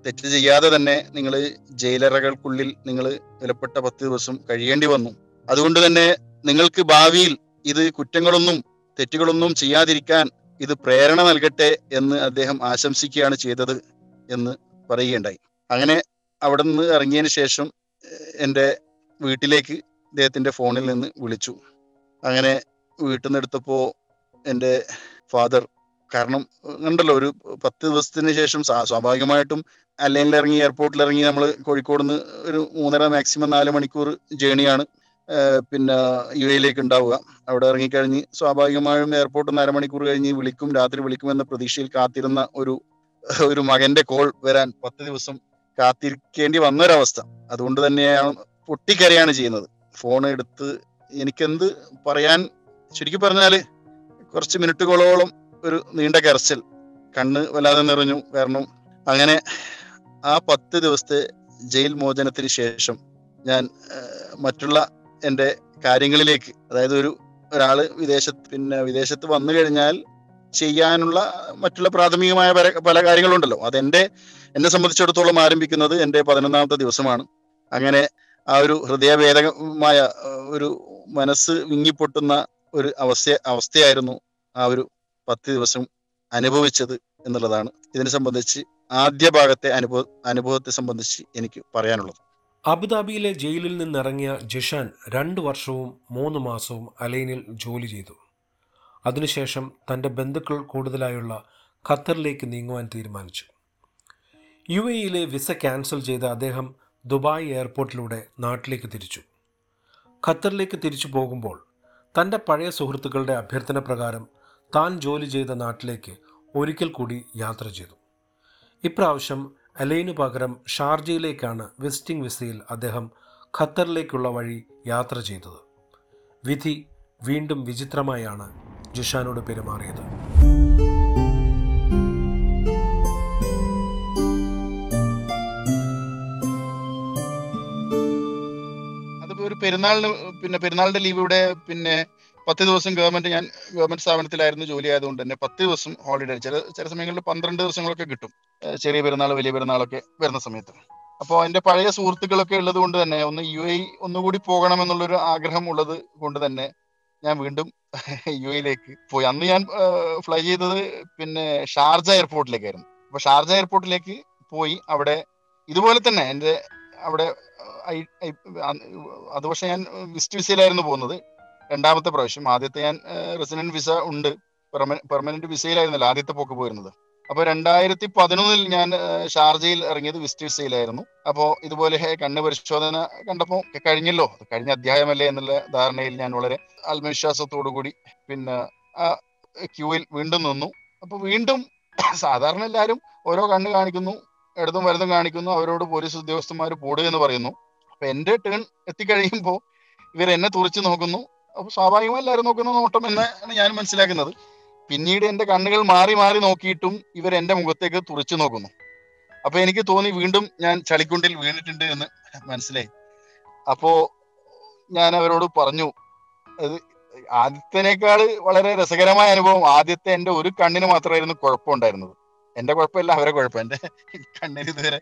തെറ്റ് ചെയ്യാതെ തന്നെ നിങ്ങൾ ജയിലറകൾക്കുള്ളിൽ നിങ്ങൾ വിലപ്പെട്ട പത്ത് ദിവസം കഴിയേണ്ടി വന്നു. അതുകൊണ്ട് തന്നെ നിങ്ങൾക്ക് ഭാവിയിൽ ഇത് കുറ്റങ്ങളൊന്നും തെറ്റുകളൊന്നും ചെയ്യാതിരിക്കാൻ ഇത് പ്രേരണ നൽകട്ടെ എന്ന് അദ്ദേഹം ആശംസിക്കുകയാണ് ചെയ്തത് എന്ന് പറയുകയുണ്ടായി. അങ്ങനെ അവിടെ നിന്ന് ഇറങ്ങിയതിന് ശേഷം എന്റെ വീട്ടിലേക്ക് അദ്ദേഹത്തിന്റെ ഫോണിൽ നിന്ന് വിളിച്ചു. അങ്ങനെ വീട്ടിൽ നിന്ന് എടുത്തപ്പോൾ എന്റെ ഫാദർ കാരണം ഉണ്ടല്ലോ ഒരു പത്ത് ദിവസത്തിന് ശേഷം സ്വാഭാവികമായിട്ടും അല്ലയിൽ ഇറങ്ങി എയർപോർട്ടിൽ ഇറങ്ങി നമ്മൾ കോഴിക്കോട് നിന്ന് ഒരു മൂന്നര മാക്സിമം നാല് മണിക്കൂർ ജേണിയാണ് പിന്നെ യു എയിലേക്ക് ഉണ്ടാവുക. അവിടെ ഇറങ്ങിക്കഴിഞ്ഞ് സ്വാഭാവികമായും എയർപോർട്ട് നിന്ന് മണിക്കൂർ കഴിഞ്ഞ് വിളിക്കും രാത്രി വിളിക്കും എന്ന പ്രതീക്ഷയിൽ കാത്തിരുന്ന ഒരു ഒരു മകന്റെ കോൾ വരാൻ പത്ത് ദിവസം കാത്തിരിക്കേണ്ടി വന്ന വന്നൊരവസ്ഥ. അതുകൊണ്ട് തന്നെയാണ് പൊട്ടിക്കരയാണ് ചെയ്യുന്നത്. ഫോൺ എടുത്ത് എനിക്കെന്ത് പറയാൻ ശരിക്കും പറഞ്ഞാൽ കുറച്ച് മിനിറ്റുകളോളം ഒരു നീണ്ട കരച്ചിൽ. കണ്ണ് വല്ലാതെ നിറഞ്ഞു കാരണം അങ്ങനെ ആ പത്ത് ദിവസത്തെ ജയിൽ മോചനത്തിന് ശേഷം ഞാൻ മറ്റുള്ള എന്റെ കാര്യങ്ങളിലേക്ക് അതായത് ഒരു ഒരാൾ വിദേശത്ത് പിന്നെ വിദേശത്ത് വന്നു കഴിഞ്ഞാൽ ചെയ്യാനുള്ള മറ്റുള്ള പ്രാഥമികമായ പല പല കാര്യങ്ങളുണ്ടല്ലോ. അതെന്റെ എന്നെ സംബന്ധിച്ചിടത്തോളം ആരംഭിക്കുന്നത് എന്റെ പതിനൊന്നാമത്തെ ദിവസമാണ്. അങ്ങനെ ആ ഒരു ഹൃദയഭേദകമായ ഒരു മനസ്സ് വിങ്ങിപ്പൊട്ടുന്ന ഒരു അവസ്ഥ അവസ്ഥയായിരുന്നു ആ ഒരു പത്ത് ദിവസം അനുഭവിച്ചത് എന്നുള്ളതാണ് ഇതിനെ സംബന്ധിച്ച് ആദ്യ ഭാഗത്തെ അനുഭവ അനുഭവത്തെ സംബന്ധിച്ച് എനിക്ക് പറയാനുള്ളത്. അബുദാബിയിലെ ജയിലിൽ നിന്നിറങ്ങിയ ജിഷാൻ രണ്ട് വർഷവും മൂന്ന് മാസവും അലൈനിൽ ജോലി ചെയ്തു. അതിനുശേഷം തന്റെ ബന്ധുക്കൾ കൂടുതലായുള്ള ഖത്തറിലേക്ക് നീങ്ങുവാൻ തീരുമാനിച്ചു. യു എയിലെ വിസ ക്യാൻസൽ ചെയ്ത അദ്ദേഹം ദുബായ് എയർപോർട്ടിലൂടെ നാട്ടിലേക്ക് തിരിച്ചു. ഖത്തറിലേക്ക് തിരിച്ചു പോകുമ്പോൾ തന്റെ പഴയ സുഹൃത്തുക്കളുടെ അഭ്യർത്ഥന പ്രകാരം താൻ ജോലി ചെയ്ത നാട്ടിലേക്ക് ഒരിക്കൽ കൂടി യാത്ര ചെയ്തു. ഇപ്രാവശ്യം അലൈനു പകരം ഷാർജയിലേക്കാണ് വിസിറ്റിംഗ് വിസയിൽ അദ്ദേഹം ഖത്തറിലേക്കുള്ള വഴി യാത്ര ചെയ്തത്. വിധി വീണ്ടും വിചിത്രമായാണ് ജിഷാനോട് പെരുമാറിയത്. ഒരു പെരുന്നാളിന് പിന്നെ പെരുന്നാളിന്റെ ലീവ് ഇവിടെ പിന്നെ പത്ത് ദിവസം ഗവൺമെന്റ് ഞാൻ ഗവൺമെന്റ് സ്ഥാപനത്തിലായിരുന്നു ജോലി ആയതുകൊണ്ട് തന്നെ പത്ത് ദിവസം ഹോളിഡേ ചില ചില സമയങ്ങളിൽ പന്ത്രണ്ട് ദിവസങ്ങളൊക്കെ കിട്ടും. ചെറിയ പെരുന്നാൾ വലിയ പെരുന്നാളൊക്കെ വരുന്ന സമയത്ത്. അപ്പോൾ എന്റെ പഴയ സുഹൃത്തുക്കളൊക്കെ ഉള്ളത് കൊണ്ട് തന്നെ ഒന്ന് യു എ ഒന്നുകൂടി പോകണമെന്നുള്ളൊരു ആഗ്രഹം ഉള്ളത് കൊണ്ട് തന്നെ ഞാൻ വീണ്ടും [LAUGHS] യു എയിലേക്ക് പോയി. അന്ന് ഞാൻ ഫ്ലൈ ചെയ്തത് പിന്നെ ഷാർജ എയർപോർട്ടിലേക്കായിരുന്നു. അപ്പൊ ഷാർജ എയർപോർട്ടിലേക്ക് പോയി അവിടെ ഇതുപോലെ തന്നെ എന്റെ അവിടെ അത് പക്ഷെ ഞാൻ വിസ്റ്റ് വിസയിലായിരുന്നു പോകുന്നത്. രണ്ടാമത്തെ പ്രാവശ്യം ആദ്യത്തെ ഞാൻ റെസിഡന്റ് വിസ ഉണ്ട്. പെർമനന്റ് വിസയിലായിരുന്നല്ലോ ആദ്യത്തെ പോക്ക് പോയിരുന്നത്. അപ്പോൾ രണ്ടായിരത്തി പതിനൊന്നിൽ ഞാൻ ഷാർജയിൽ ഇറങ്ങിയത് വിസ്റ്റേഴ്സയിലായിരുന്നു അപ്പോൾ ഇതുപോലെ കണ്ണ് പരിശോധന കണ്ടപ്പോൾ കഴിഞ്ഞല്ലോ. കഴിഞ്ഞ അധ്യായമല്ലേ എന്നുള്ള ധാരണയിൽ ഞാൻ വളരെ ആത്മവിശ്വാസത്തോടു കൂടി പിന്നെ ആ ക്യൂവിൽ വീണ്ടും നിന്നു. അപ്പോൾ വീണ്ടും സാധാരണ എല്ലാവരും ഓരോ കണ്ണ് കാണിക്കുന്നു ഇടതും വലതും കാണിക്കുന്നു അവരോട് പോലീസ് ഉദ്യോഗസ്ഥന്മാർ പോടുക എന്ന് പറയുന്നു. അപ്പൊ എന്റെ ടേൺ എത്തിക്കഴിയുമ്പോൾ ഇവർ എന്നെ തുറച്ചു നോക്കുന്നു. അപ്പൊ സ്വാഭാവികമായി എല്ലാവരും നോക്കുന്ന നോട്ടം എന്നാണ് ഞാൻ മനസ്സിലാക്കുന്നത്. പിന്നീട് എന്റെ കണ്ണുകൾ മാറി മാറി നോക്കിയിട്ടും ഇവർ എന്റെ മുഖത്തേക്ക് തുറച്ചു നോക്കുന്നു. അപ്പൊ എനിക്ക് തോന്നി വീണ്ടും ഞാൻ ചളിക്കുണ്ടിൽ വീണിട്ടുണ്ട് എന്ന് മനസ്സിലായി. അപ്പോ ഞാൻ അവരോട് പറഞ്ഞു അത് ആദ്യത്തേനേക്കാൾ വളരെ രസകരമായ അനുഭവം ആദ്യത്തെ എന്റെ ഒരു കണ്ണിന് മാത്രമായിരുന്നു കുഴപ്പമുണ്ടായിരുന്നത്. എന്റെ കുഴപ്പമില്ല അവരെ കുഴപ്പം. എന്റെ കണ്ണിന് ഇതുവരെ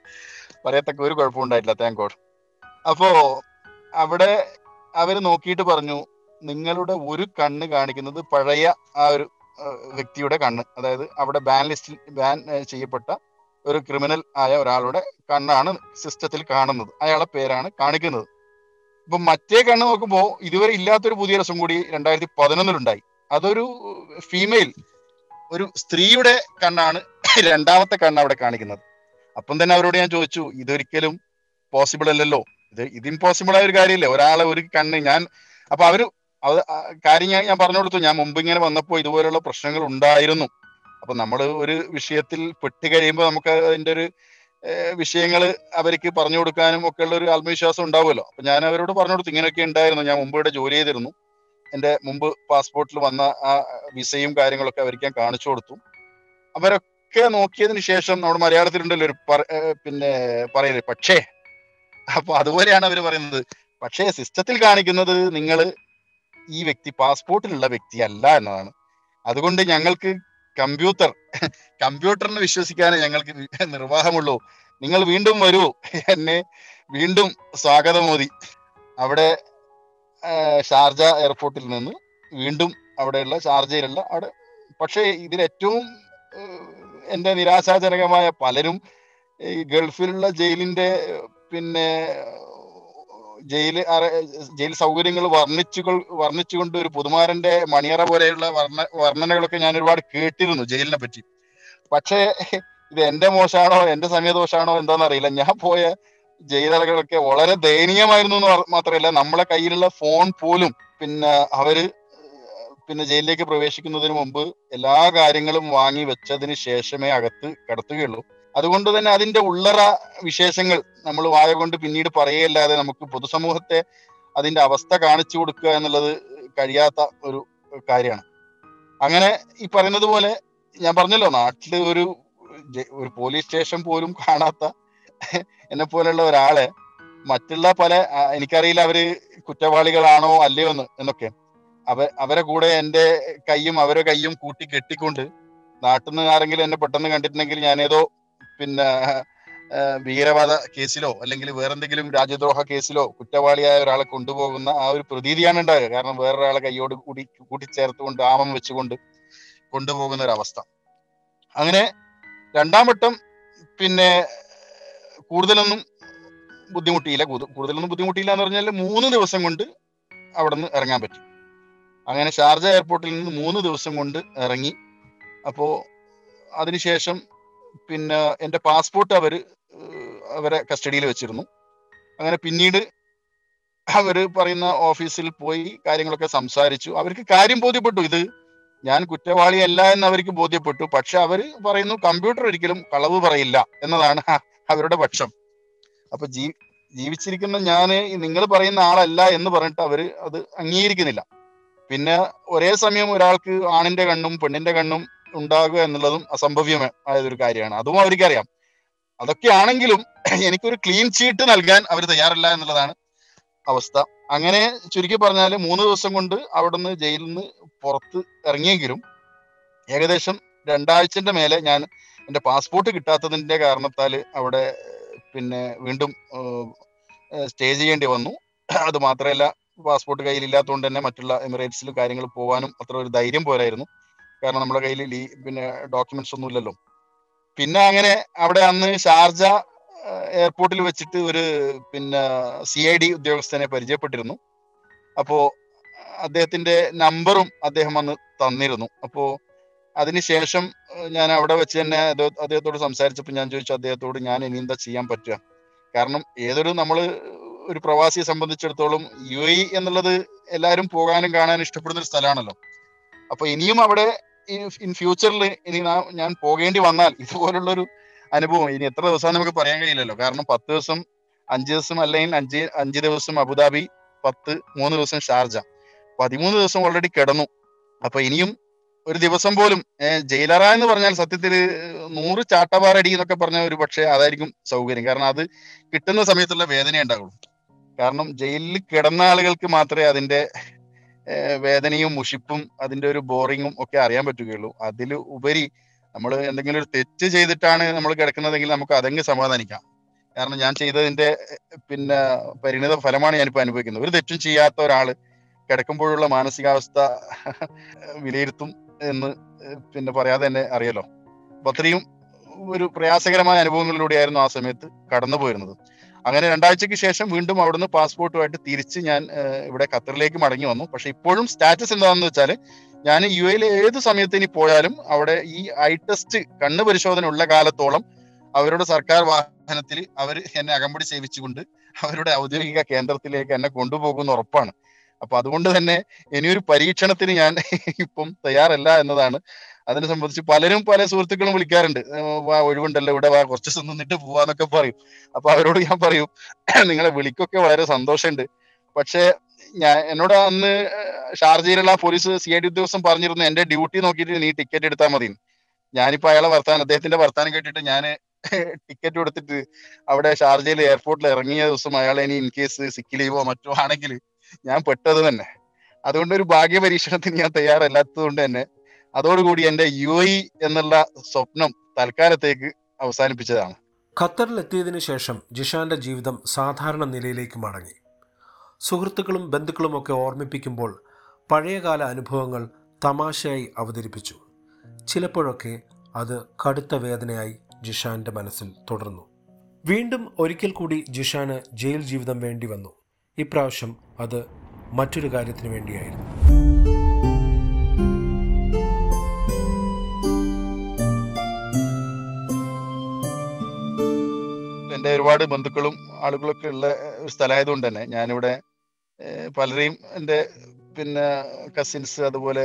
പറയത്തക്ക ഒരു കുഴപ്പമുണ്ടായിട്ടില്ല താങ്ക് ഗോഡ് അപ്പോ അവിടെ അവർ നോക്കിയിട്ട് പറഞ്ഞു നിങ്ങളുടെ ഒരു കണ്ണ് കാണിക്കുന്നത് പഴയ ആ ഒരു വ്യക്തിയുടെ കണ്ണ്. അതായത് അവിടെ ബാൻ ലിസ്റ്റിൽ ബാൻ ചെയ്യപ്പെട്ട ഒരു ക്രിമിനൽ ആയ ഒരാളുടെ കണ്ണാണ് സിസ്റ്റത്തിൽ കാണുന്നത്. അയാളെ പേരാണ് കാണിക്കുന്നത്. ഇപ്പൊ മറ്റേ കണ്ണ് നോക്കുമ്പോൾ ഇതുവരെ ഇല്ലാത്തൊരു പുതിയ രസം കൂടി രണ്ടായിരത്തി പതിനൊന്നിലുണ്ടായി അതൊരു ഫീമെയിൽ ഒരു സ്ത്രീയുടെ കണ്ണാണ് [LAUGHS] രണ്ടാമത്തെ കണ്ണ് അവിടെ കാണിക്കുന്നത്. അപ്പം തന്നെ അവരോട് ഞാൻ ചോദിച്ചു ഇതൊരിക്കലും പോസിബിൾ അല്ലല്ലോ. ഇത് ഇത് ഇമ്പോസിബിൾ ആയ ഒരു കാര്യമില്ല? ഒരാളെ ഒരു കണ്ണ് ഞാൻ അപ്പൊ അവർ അത് കാര്യം ഞാൻ ഞാൻ പറഞ്ഞു കൊടുത്തു. ഞാൻ മുമ്പ് ഇങ്ങനെ വന്നപ്പോൾ ഇതുപോലുള്ള പ്രശ്നങ്ങൾ ഉണ്ടായിരുന്നു. അപ്പൊ നമ്മൾ ഒരു വിഷയത്തിൽ പെട്ട് കഴിയുമ്പോൾ നമുക്ക് അതിന്റെ ഒരു വിഷയങ്ങൾ അവർക്ക് പറഞ്ഞു കൊടുക്കാനും ഒക്കെ ഉള്ള ഒരു ആത്മവിശ്വാസം ഉണ്ടാവുമല്ലോ. അപ്പൊ ഞാൻ അവരോട് പറഞ്ഞു കൊടുത്തു ഇങ്ങനെയൊക്കെ ഉണ്ടായിരുന്നു. ഞാൻ മുമ്പ് ഇവിടെ ജോലി ചെയ്തിരുന്നു. എന്റെ മുമ്പ് പാസ്പോർട്ടിൽ വന്ന ആ വിസയും കാര്യങ്ങളൊക്കെ അവർക്ക് ഞാൻ കാണിച്ചു കൊടുത്തു. അവരൊക്കെ നോക്കിയതിന് ശേഷം നമ്മുടെ മലയാളത്തിലുണ്ടല്ലോ ഒരു പിന്നെ പറയുന്നത് പക്ഷേ. അപ്പൊ അതുപോലെയാണ് അവർ പറയുന്നത്. പക്ഷേ സിസ്റ്റത്തിൽ കാണിക്കുന്നത് നിങ്ങൾ ഈ വ്യക്തി പാസ്പോർട്ടിലുള്ള വ്യക്തിയല്ല എന്നതാണ്. അതുകൊണ്ട് ഞങ്ങൾക്ക് കമ്പ്യൂട്ടർ കമ്പ്യൂട്ടറിനെ വിശ്വസിക്കാനേ ഞങ്ങൾക്ക് നിർവാഹമുള്ളൂ. നിങ്ങൾ വീണ്ടും വരൂ. എന്നെ വീണ്ടും സ്വാഗതം മോദി. അവിടെ ഷാർജ എയർപോർട്ടിൽ നിന്ന് വീണ്ടും അവിടെയുള്ള ഷാർജയിലുള്ള അവിടെ. പക്ഷേ ഇതിലേറ്റവും എന്റെ നിരാശാജനകമായ പലരും ഈ ഗൾഫിലുള്ള ജയിലിന്റെ പിന്നെ ജയിൽ ജയിൽ സൗകര്യങ്ങൾ വർണിച്ചുകൾ വർണിച്ചുകൊണ്ട് ഒരു പുതുമാരന്റെ മണിയറ പോലെയുള്ള വർണ വർണനകളൊക്കെ ഞാൻ ഒരുപാട് കേട്ടിരുന്നു ജയിലിനെ പറ്റി. പക്ഷേ ഇത് എന്റെ മോശമാണോ എന്റെ സമയദോഷാണോ എന്താണെന്നറിയില്ല ഞാൻ പോയ ജയിലറകളൊക്കെ വളരെ ദയനീയമായിരുന്നു എന്ന് മാത്രമല്ല നമ്മളെ കയ്യിലുള്ള ഫോൺ പോലും പിന്നെ അവർ പിന്നെ ജയിലിലേക്ക് പ്രവേശിക്കുന്നതിന് മുമ്പ് എല്ലാ കാര്യങ്ങളും വാങ്ങി വെച്ചതിന് ശേഷമേ അകത്ത് കടത്തുകയുള്ളൂ. അതുകൊണ്ട് തന്നെ അതിന്റെ ഉള്ളറ വിശേഷങ്ങൾ നമ്മൾ വായ കൊണ്ട് പിന്നീട് പറയുകയല്ലാതെ നമുക്ക് പൊതുസമൂഹത്തെ അതിന്റെ അവസ്ഥ കാണിച്ചു കൊടുക്കുക എന്നുള്ളത് കഴിയാത്ത ഒരു കാര്യമാണ്. അങ്ങനെ ഈ പറയുന്നത് പോലെ ഞാൻ പറഞ്ഞല്ലോ നാട്ടിൽ ഒരു ഒരു പോലീസ് സ്റ്റേഷൻ പോലും കാണാത്ത എന്നെ പോലെയുള്ള ഒരാളെ മറ്റുള്ള പല എനിക്കറിയില്ല അവർ കുറ്റവാളികളാണോ അല്ലയോ എന്ന് എന്നൊക്കെ. അവ അവരെ കൂടെ എന്റെ കൈയും അവരെ കൈയും കൂട്ടി കെട്ടിക്കൊണ്ട് നാട്ടിൽ നിന്ന് ആരെങ്കിലും എന്നെ പെട്ടെന്ന് കണ്ടിട്ടുണ്ടെങ്കിൽ ഞാനേതോ പിന്നെ ഭീകരവാദ കേസിലോ അല്ലെങ്കിൽ വേറെന്തെങ്കിലും രാജ്യദ്രോഹ കേസിലോ കുറ്റവാളിയായ ഒരാളെ കൊണ്ടുപോകുന്ന ആ ഒരു പ്രതീതിയാണ് ഉണ്ടാകുക കാരണം വേറൊരാളെ കയ്യോട് കൂടി കൂട്ടിച്ചേർത്തുകൊണ്ട് ആമം വെച്ചുകൊണ്ട് കൊണ്ടുപോകുന്ന ഒരു അവസ്ഥ. അങ്ങനെ രണ്ടാം വട്ടം പിന്നെ കൂടുതലൊന്നും ബുദ്ധിമുട്ടിയില്ല. കൂടു- കൂടുതലൊന്നും ബുദ്ധിമുട്ടിയില്ല എന്ന് പറഞ്ഞാൽ മൂന്ന് ദിവസം കൊണ്ട് അവിടെ നിന്ന് ഇറങ്ങാൻ പറ്റും. അങ്ങനെ ഷാർജ എയർപോർട്ടിൽ നിന്ന് മൂന്ന് ദിവസം കൊണ്ട് ഇറങ്ങി. അപ്പോ അതിനുശേഷം പിന്നെ എന്റെ പാസ്പോർട്ട് അവർ അവരെ കസ്റ്റഡിയിൽ വെച്ചിരുന്നു. അങ്ങനെ പിന്നീട് അവർ പറയുന്ന ഓഫീസിൽ പോയി കാര്യങ്ങളൊക്കെ സംസാരിച്ചു. അവർക്ക് കാര്യം ബോധ്യപ്പെട്ടു. ഇത് ഞാൻ കുറ്റവാളിയല്ല എന്ന് അവർക്ക് ബോധ്യപ്പെട്ടു. പക്ഷെ അവർ പറയുന്നു കമ്പ്യൂട്ടർ ഒരിക്കലും കളവ് പറയില്ല എന്നതാണ് അവരുടെ പക്ഷം. അപ്പൊ ജീ ജീവിച്ചിരിക്കുന്ന ഞാൻ നിങ്ങൾ പറയുന്ന ആളല്ല എന്ന് പറഞ്ഞിട്ട് അവർ അത് അംഗീകരിക്കുന്നില്ല. പിന്നെ ഒരേ സമയം ഒരാൾക്ക് ആണിന്റെ കണ്ണും പെണ്ണിന്റെ കണ്ണും ഉണ്ടാകുക എന്നുള്ളതും അസംഭവ്യമായ ഒരു കാര്യമാണ്. അതും അവർക്കറിയാം. അതൊക്കെ ആണെങ്കിലും എനിക്കൊരു ക്ലീൻ ചീട്ട് നൽകാൻ അവർ തയ്യാറല്ല എന്നുള്ളതാണ് അവസ്ഥ. അങ്ങനെ ചുരുക്കി പറഞ്ഞാൽ മൂന്ന് ദിവസം കൊണ്ട് അവിടുന്ന് ജയിലിൽ നിന്ന് പുറത്ത് ഇറങ്ങിയെങ്കിലും ഏകദേശം രണ്ടാഴ്ചന്റെ മേലെ ഞാൻ എന്റെ പാസ്പോർട്ട് കിട്ടാത്തതിന്റെ കാരണത്താൽ അവിടെ പിന്നെ വീണ്ടും സ്റ്റേ ചെയ്യേണ്ടി വന്നു. അത് മാത്രമല്ല പാസ്പോർട്ട് കയ്യിലില്ലാത്തതുകൊണ്ട് തന്നെ മറ്റുള്ള എമിറേറ്റ്സിലും കാര്യങ്ങൾ പോകാനും അത്ര ഒരു ധൈര്യം പോരായിരുന്നു. കാരണം നമ്മുടെ കയ്യിൽ ലീ പിന്നെ ഡോക്യുമെന്റ്സ് ഒന്നും ഇല്ലല്ലോ. പിന്നെ അങ്ങനെ അവിടെ അന്ന് ഷാർജ എയർപോർട്ടിൽ വെച്ചിട്ട് ഒരു പിന്നെ സി ഐ ഡി ഉദ്യോഗസ്ഥനെ പരിചയപ്പെട്ടിരുന്നു. അപ്പോ അദ്ദേഹത്തിന്റെ നമ്പറും അദ്ദേഹം അന്ന് തന്നിരുന്നു. അപ്പോ അതിനുശേഷം ഞാൻ അവിടെ വെച്ച് തന്നെ അദ്ദേഹത്തോട് സംസാരിച്ചപ്പോൾ ഞാൻ ചോദിച്ചു അദ്ദേഹത്തോട് ഞാൻ ഇനി എന്താ ചെയ്യാൻ പറ്റുക? കാരണം ഏതൊരു നമ്മൾ ഒരു പ്രവാസിയെ സംബന്ധിച്ചിടത്തോളം യു എ എന്നുള്ളത് എല്ലാവരും പോകാനും കാണാനും ഇഷ്ടപ്പെടുന്ന ഒരു സ്ഥലമാണല്ലോ. അപ്പൊ ഇനിയും അവിടെ ഇൻ ഫ്യൂച്ചറിൽ ഇനി ഞാൻ പോകേണ്ടി വന്നാൽ ഇതുപോലുള്ള ഒരു അനുഭവം. ഇനി എത്ര ദിവസം നമുക്ക് പറയാൻ കഴിയില്ലല്ലോ. കാരണം പത്ത് ദിവസം അഞ്ച് ദിവസം അല്ലെങ്കിൽ അഞ്ച് അഞ്ച് ദിവസം അബുദാബി പത്ത് മൂന്ന് ദിവസം ഷാർജ. പതിമൂന്ന് ദിവസം ഓൾറെഡി കിടന്നു. അപ്പൊ ഇനിയും ഒരു ദിവസം പോലും ജയിലറ എന്ന് പറഞ്ഞാൽ സത്യത്തിൽ നൂറ് ചാട്ടപാറടി എന്നൊക്കെ പറഞ്ഞ ഒരു പക്ഷേ അതായിരിക്കും സൗകര്യം. കാരണം അത് കിട്ടുന്ന സമയത്തുള്ള വേദന ഉണ്ടാവുള്ളൂ. കാരണം ജയിലിൽ കിടന്ന ആളുകൾക്ക് മാത്രമേ അതിന്റെ വേദനയും മുഷിപ്പും അതിന്റെ ഒരു ബോറിങ്ങും ഒക്കെ അറിയാൻ പറ്റുകയുള്ളൂ. അതിൽ ഉപരി നമ്മൾ എന്തെങ്കിലും ഒരു തെറ്റ് ചെയ്തിട്ടാണ് നമ്മൾ കിടക്കുന്നതെങ്കിൽ നമുക്ക് അതങ്ങ് സമാധാനിക്കാം. കാരണം ഞാൻ ചെയ്തതിന്റെ പിന്നെ പരിണിത ഫലമാണ് ഞാനിപ്പോ അനുഭവിക്കുന്നത്. ഒരു തെറ്റും ചെയ്യാത്ത ഒരാൾ കിടക്കുമ്പോഴുള്ള മാനസികാവസ്ഥ വിലയിരുത്തും എന്ന് പിന്നെ പറയാതെ തന്നെ അറിയാലോ. അപ്പൊ അത്രയും ഒരു പ്രയാസകരമായ അനുഭവങ്ങളിലൂടെയായിരുന്നു ആ സമയത്ത് കടന്നു പോയിരുന്നത് അങ്ങനെ രണ്ടാഴ്ചയ്ക്ക് ശേഷം വീണ്ടും അവിടുന്ന് പാസ്പോർട്ടുമായിട്ട് തിരിച്ച് ഞാൻ ഇവിടെ ഖത്തറിലേക്ക് മടങ്ങി വന്നു. പക്ഷെ ഇപ്പോഴും സ്റ്റാറ്റസ് എന്താണെന്ന് വെച്ചാൽ ഞാൻ യു എയിൽ ഏത് സമയത്ത് ഇനി പോയാലും അവിടെ ഈ ഐ ടെസ്റ്റ് കണ്ണ് പരിശോധന ഉള്ള കാലത്തോളം അവരുടെ സർക്കാർ വാഹനത്തിൽ അവർ എന്നെ അകമ്പടി സേവിച്ചുകൊണ്ട് അവരുടെ ഔദ്യോഗിക കേന്ദ്രത്തിലേക്ക് എന്നെ കൊണ്ടുപോകുന്ന ഉറപ്പാണ്. അപ്പൊ അതുകൊണ്ട് തന്നെ ഇനിയൊരു പരീക്ഷണത്തിന് ഞാൻ ഇപ്പം തയ്യാറല്ല എന്നതാണ് അതിനെ സംബന്ധിച്ച് പലരും പല സുഹൃത്തുക്കളും വിളിക്കാറുണ്ട്. വാ ഒഴിവുണ്ടല്ലോ ഇവിടെ വാ കുറച്ച് ദിവസം നിന്നിട്ട് പോവാന്നൊക്കെ പറയും. അപ്പൊ അവരോട് ഞാൻ പറയും [CLEARS THROAT] നിങ്ങളെ വിളിക്കൊക്കെ വളരെ സന്തോഷമുണ്ട്. പക്ഷേ ഞാൻ എന്നോട് അന്ന് ഷാർജയിലുള്ള പോലീസ് സി ഐ ഡി ഉദ്യോഗസ്ഥൻ പറഞ്ഞിരുന്നു എന്റെ ഡ്യൂട്ടി നോക്കിയിട്ട് നീ ടിക്കറ്റ് എടുത്താൽ മതി ഞാനിപ്പോ അയാളെ വർത്താനം അദ്ദേഹത്തിന്റെ വർത്താനം കേട്ടിട്ട് ഞാൻ [LAUGHS] ടിക്കറ്റ് കൊടുത്തിട്ട് അവിടെ ഷാർജയിൽ എയർപോർട്ടിൽ ഇറങ്ങിയ ദിവസം അയാളെ ഇനി ഇൻ കേസ് സിക്ക് ലീവോ മറ്റോ ആണെങ്കിൽ ഞാൻ പെട്ടത് തന്നെ. അതുകൊണ്ട് ഒരു ഭാഗ്യ പരീക്ഷണത്തിന് ഞാൻ തയ്യാറല്ലാത്തത് കൊണ്ട് തന്നെ അതോടുകൂടി എന്റെ യു ഐ എന്നുള്ള സ്വപ്നം തൽക്കാലത്തേക്ക് അവസാനിപ്പിച്ചതാണ്. ഖത്തറിലെത്തിയതിനു ശേഷം ജിഷാന്റെ ജീവിതം സാധാരണ നിലയിലേക്ക് മടങ്ങി. സുഹൃത്തുക്കളും ബന്ധുക്കളുമൊക്കെ ഓർമ്മിപ്പിക്കുമ്പോൾ പഴയകാല അനുഭവങ്ങൾ തമാശയായി അവതരിപ്പിച്ചു. ചിലപ്പോഴൊക്കെ അത് കടുത്ത വേദനയായി ജിഷാന്റെ മനസ്സിൽ തുടർന്നു. വീണ്ടും ഒരിക്കൽ കൂടി ജിഷാന് ജയിൽ ജീവിതം വേണ്ടി വന്നു. ഇപ്രാവശ്യം അത് മറ്റൊരു കാര്യത്തിന് വേണ്ടിയായിരുന്നു. എന്റെ ഒരുപാട് ബന്ധുക്കളും ആളുകളൊക്കെ ഉള്ള ഒരു സ്ഥലമായതുകൊണ്ട് തന്നെ ഞാനിവിടെ പലരെയും എന്റെ പിന്നെ കസിൻസ് അതുപോലെ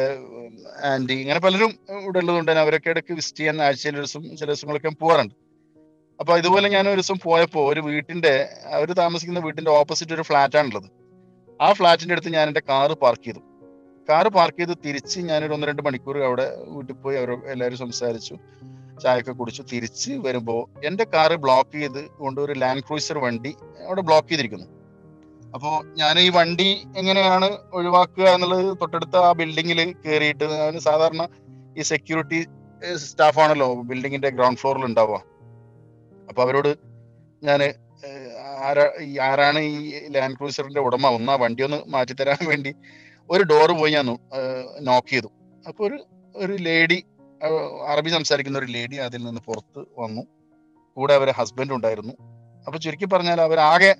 ആന്റി ഇങ്ങനെ പലരും ഇവിടെ ഉള്ളതുകൊണ്ട് തന്നെ അവരൊക്കെ ഇടയ്ക്ക് വിസിറ്റ് ചെയ്യാൻ ആഴ്ചയിൽ ഒരു ദിവസം ചില ദിവസങ്ങളൊക്കെ പോകാറുണ്ട്. അപ്പൊ ഇതുപോലെ ഞാൻ ഒരു ദിവസം പോയപ്പോ ഒരു വീട്ടിന്റെ അവർ താമസിക്കുന്ന വീട്ടിന്റെ ഓപ്പോസിറ്റ് ഒരു ഫ്ലാറ്റ് ആണുള്ളത്. ആ ഫ്ലാറ്റിന്റെ അടുത്ത് ഞാൻ എന്റെ കാറ് പാർക്ക് ചെയ്തു. കാറ് പാർക്ക് ചെയ്ത് തിരിച്ച് ഞാനൊരു ഒന്ന് രണ്ട് മണിക്കൂർ അവിടെ വീട്ടിൽ പോയി അവർ എല്ലാവരും സംസാരിച്ചു. ചായയൊക്കെ കുടിച്ച് തിരിച്ച് വരുമ്പോൾ എന്റെ കാറ് ബ്ലോക്ക് ചെയ്ത് കൊണ്ട് ഒരു ലാൻഡ് ക്രൂസർ വണ്ടി അവിടെ ബ്ലോക്ക് ചെയ്തിരിക്കുന്നു. അപ്പോൾ ഞാൻ ഈ വണ്ടി എങ്ങനെയാണ് ഒഴിവാക്കുക എന്നുള്ളത് തൊട്ടടുത്ത ആ ബിൽഡിങ്ങിൽ കയറിയിട്ട് അതിന് സാധാരണ ഈ സെക്യൂരിറ്റി സ്റ്റാഫാണല്ലോ ബിൽഡിങ്ങിന്റെ ഗ്രൗണ്ട് ഫ്ലോറിൽ ഉണ്ടാവുക. അപ്പൊ അവരോട് ഞാൻ ആരാ ആരാണ് ഈ ലാൻഡ് ക്രൂസറിന്റെ ഉടമ? ഒന്ന് ആ വണ്ടി ഒന്ന് മാറ്റിത്തരാൻ വേണ്ടി ഒരു ഡോറ് പോയി ഞാൻ നോക്ക് ചെയ്തു. അപ്പൊ ഒരു ഒരു ലേഡി അറബി സംസാരിക്കുന്ന ഒരു ലേഡി അതിൽ നിന്ന് പുറത്ത് വന്നു. കൂടെ അവരെ ഹസ്ബൻഡ് ഉണ്ടായിരുന്നു. അപ്പൊ ചുരുക്കി പറഞ്ഞാൽ അവരാകെ